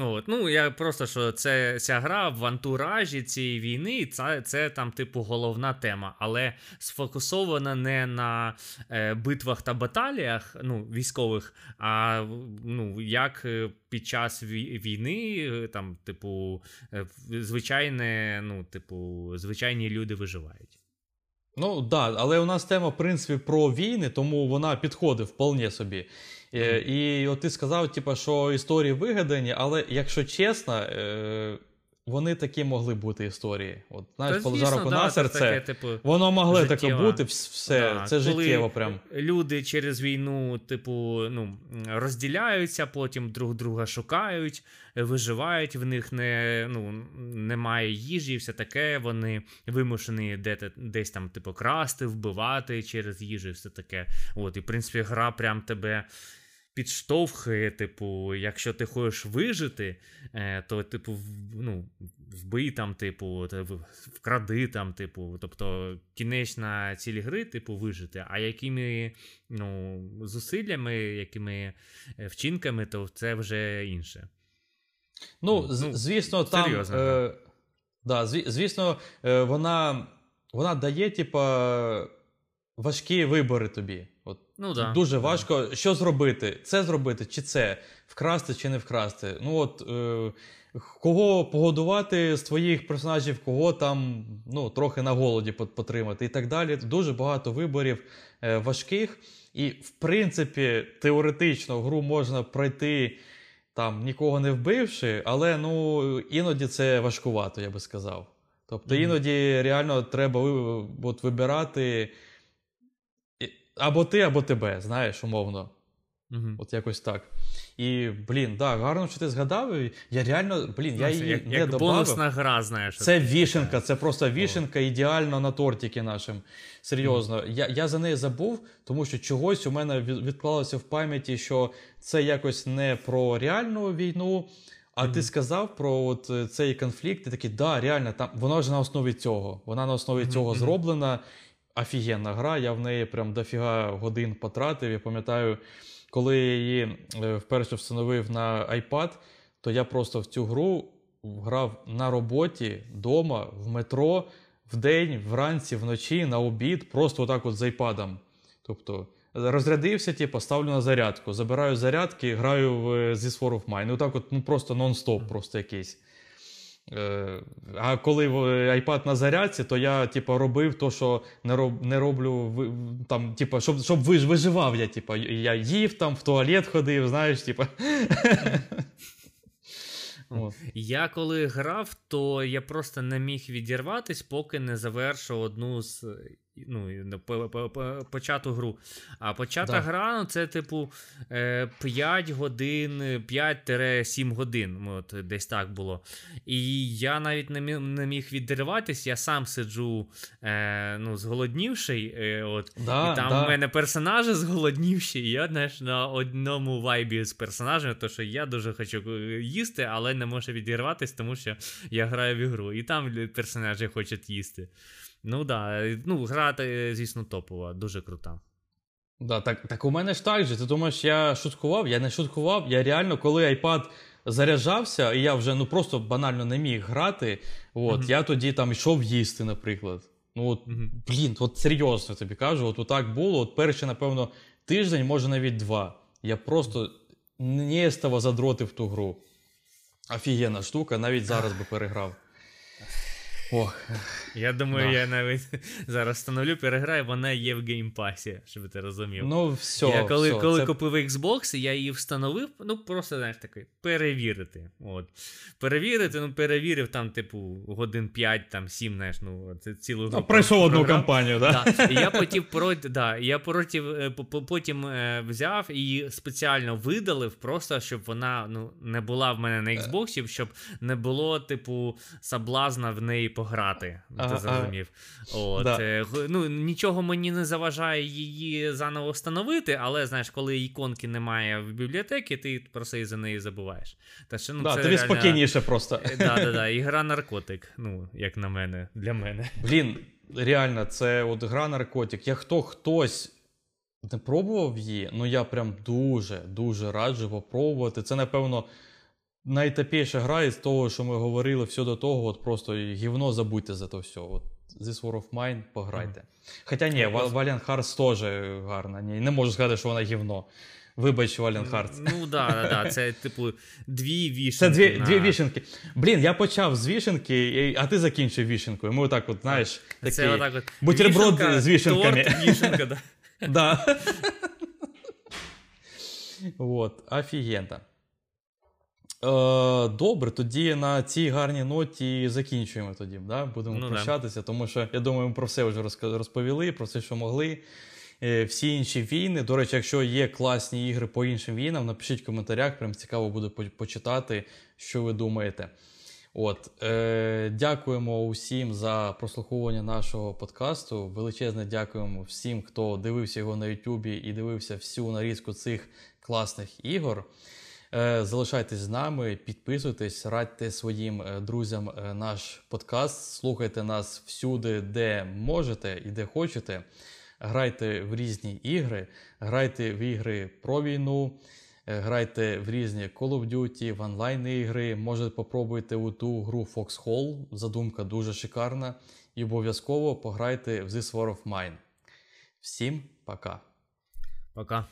От, Ну, я просто що це ця гра в антуражі цієї війни, це це там, типу, головна тема, але сфокусована не на е, битвах та баталіях ну, військових, а ну, як е, під час війни, е, там, типу, звичайне, ну, типу, звичайні люди виживають. Ну да, але у нас тема, в принципі, про війни, тому вона підходить вполне собі. Mm. І от ти сказав, типу, що історії вигадані, але якщо чесно, е, вони такі могли бути історії. От знаєш, положа руку на серце, таке, типу, воно могло таке бути, все, да, це життєво прям. Люди через війну, типу, ну, розділяються, потім друг друга шукають, виживають, в них не, ну, немає їжі, все таке. Вони вимушені де, десь там, типу, красти, вбивати через їжу, все таке. От, І в принципі, гра прям тебе підштовхує, типу, якщо ти хочеш вижити, е, то, типу, ну, вбий там, типу, вкради там, типу, тобто кінечна ціль гри, типу, вижити, а якими ну, зусиллями, якими е, вчинками, то це вже інше. Ну, ну звісно, там. Серйозно, е, да, звісно, е, вона вона дає, типа, важкі вибори тобі. Ну, да. Дуже важко. Що зробити? Це зробити, чи це? Вкрасти, чи не вкрасти. Ну от е, кого погодувати з твоїх персонажів, кого там ну, трохи на голоді потримати і так далі. Дуже багато виборів е, важких. І, в принципі, теоретично гру можна пройти там, нікого не вбивши, але ну, іноді це важкувато, я би сказав. Тобто mm-hmm. іноді реально треба от, вибирати. Або ти, або тебе, знаєш, умовно. Угу. От якось так. І, блін, да, гарно, що ти згадав. Я реально, блін, я її як, не як добавив. бонусна гра, знаєш. Це вішенка, це просто вішенка ідеально на тортики нашим. Серйозно. Я я за неї забув, тому що чогось у мене відклалося в пам'яті, що це якось не про реальну війну. А mm-hmm. ти сказав про от е, цей конфлікт, і такий, да, реально, там вона ж на основі цього. Вона на основі mm-hmm. цього зроблена офігенна гра. Я в неї прям дофіга годин потратив. Я пам'ятаю, коли я її е, вперше встановив на iPad, то я просто в цю гру грав на роботі, вдома, в метро, вдень, вранці, вночі, на обід, просто отак от з iPad. Тобто Розрядився, типу, ставлю на зарядку. Забираю зарядки, граю в This War of Mine. Ну так от ну просто нон-стоп, просто якийсь. Е, а коли iPad на зарядці, то я типу, робив то, що не роб, не роблю там, типу, щоб щоб виживав я. Типу, я їв там, в туалет ходив, знаєш, типу. Я коли грав, то я просто не міг відірватись, поки не завершу одну з ну, почату гру. А почата да. гра ну, це, типу, 5 е, годин, 5-7 годин. От, Десь так було. І я навіть не міг, не міг відриватись, я сам сиджу е, ну, зголоднівший. Е, от, да, І там да. у мене персонажі зголоднівші, і я знаєш, на одному вайбі з персонажами, то що я дуже хочу е, їсти, але не можу відірватися, тому що я граю в ігру. І там персонажі хочуть їсти. Ну да, ну, гра, звісно, топова, дуже крута. Да, Так так у мене ж так же. Ти думаєш, я шуткував? Я не шуткував. Я реально, коли iPad заряджався, і я вже ну просто банально не міг грати, от, mm-hmm. я тоді там йшов їсти, наприклад. Ну от, mm-hmm. Блін, от серйозно тобі кажу, от, от так було. От перший, напевно, тиждень, може навіть два. Я просто нестово задротив ту гру. Офігенна штука, навіть зараз би переграв. Ох. Я думаю, да. я навіть зараз встановлю, переграю, вона є в геймпасі, щоб ти розумів. Ну, все. Я коли все, коли це... купив Xbox, я її встановив, ну просто знаєш такий, перевірити. От. Перевірити, ну перевірив там, типу, годин 5, там 7, знаєш, ну, це цілу групу. Пройшов одну кампанію, да? да. І я потім проти, да, я проти, е, потім е, взяв і спеціально видалив, просто щоб вона ну, не була в мене на е. Xbox, щоб не було, типу, соблазна в неї пограти. Ага, ти зрозумів. От, да. е, ну, Нічого мені не заважає її заново встановити, але знаєш, коли іконки немає в бібліотеці, ти про це і за неї забуваєш. Та що, ну, да, це Тобі реально... спокійніше просто. Е, да, да, да, Ігра наркотик, ну, як на мене, для мене. Блін, реально, це от гра наркотик. Як хто хтось. Не пробував її, ну я прям дуже-дуже раджу попробувати. Це, напевно, найтопіша гра із того, що ми говорили все до того, от просто гівно забудьте за то все. От This War of Mine пограйте. Mm. Хоча ні, Valiant Hearts теж гарна. Ні, Не можу сказати, що вона гівно. Вибач, Valiant Hearts. Ну да, да, да, це типу дві вішенки. Це дві на... дві вішенки. Блін, я почав з вішенки, а ти закінчив вішенкою. Ми отак, от, знаєш, такий це отак от. бутерброд Вішенка, з вішенками. Торт, вішенка, да. да. Вот, офігенно. Е, Добре, тоді на цій гарній ноті закінчуємо тоді. Да? Будемо ну, прощатися, да. тому що я думаю, ми про все вже розповіли, про все, що могли. Е, всі інші війни. До речі, якщо є класні ігри по іншим війнам, напишіть в коментарях, прям цікаво буде почитати, що ви думаєте. От, е, Дякуємо усім за прослуховування нашого подкасту. Величезне дякуємо всім, хто дивився його на Ютубі і дивився всю нарізку цих класних ігор. Е, залишайтесь з нами, підписуйтесь, радьте своїм е, друзям е, наш подкаст. Слухайте нас всюди, де можете і де хочете. Грайте в різні ігри, грайте в ігри про війну, грайте в різні Call of Duty, в онлайн ігри. Може, попробуйте у ту гру Foxhole. Задумка дуже шикарна. І обов'язково пограйте в This War of Mine. Всім пока. Пока.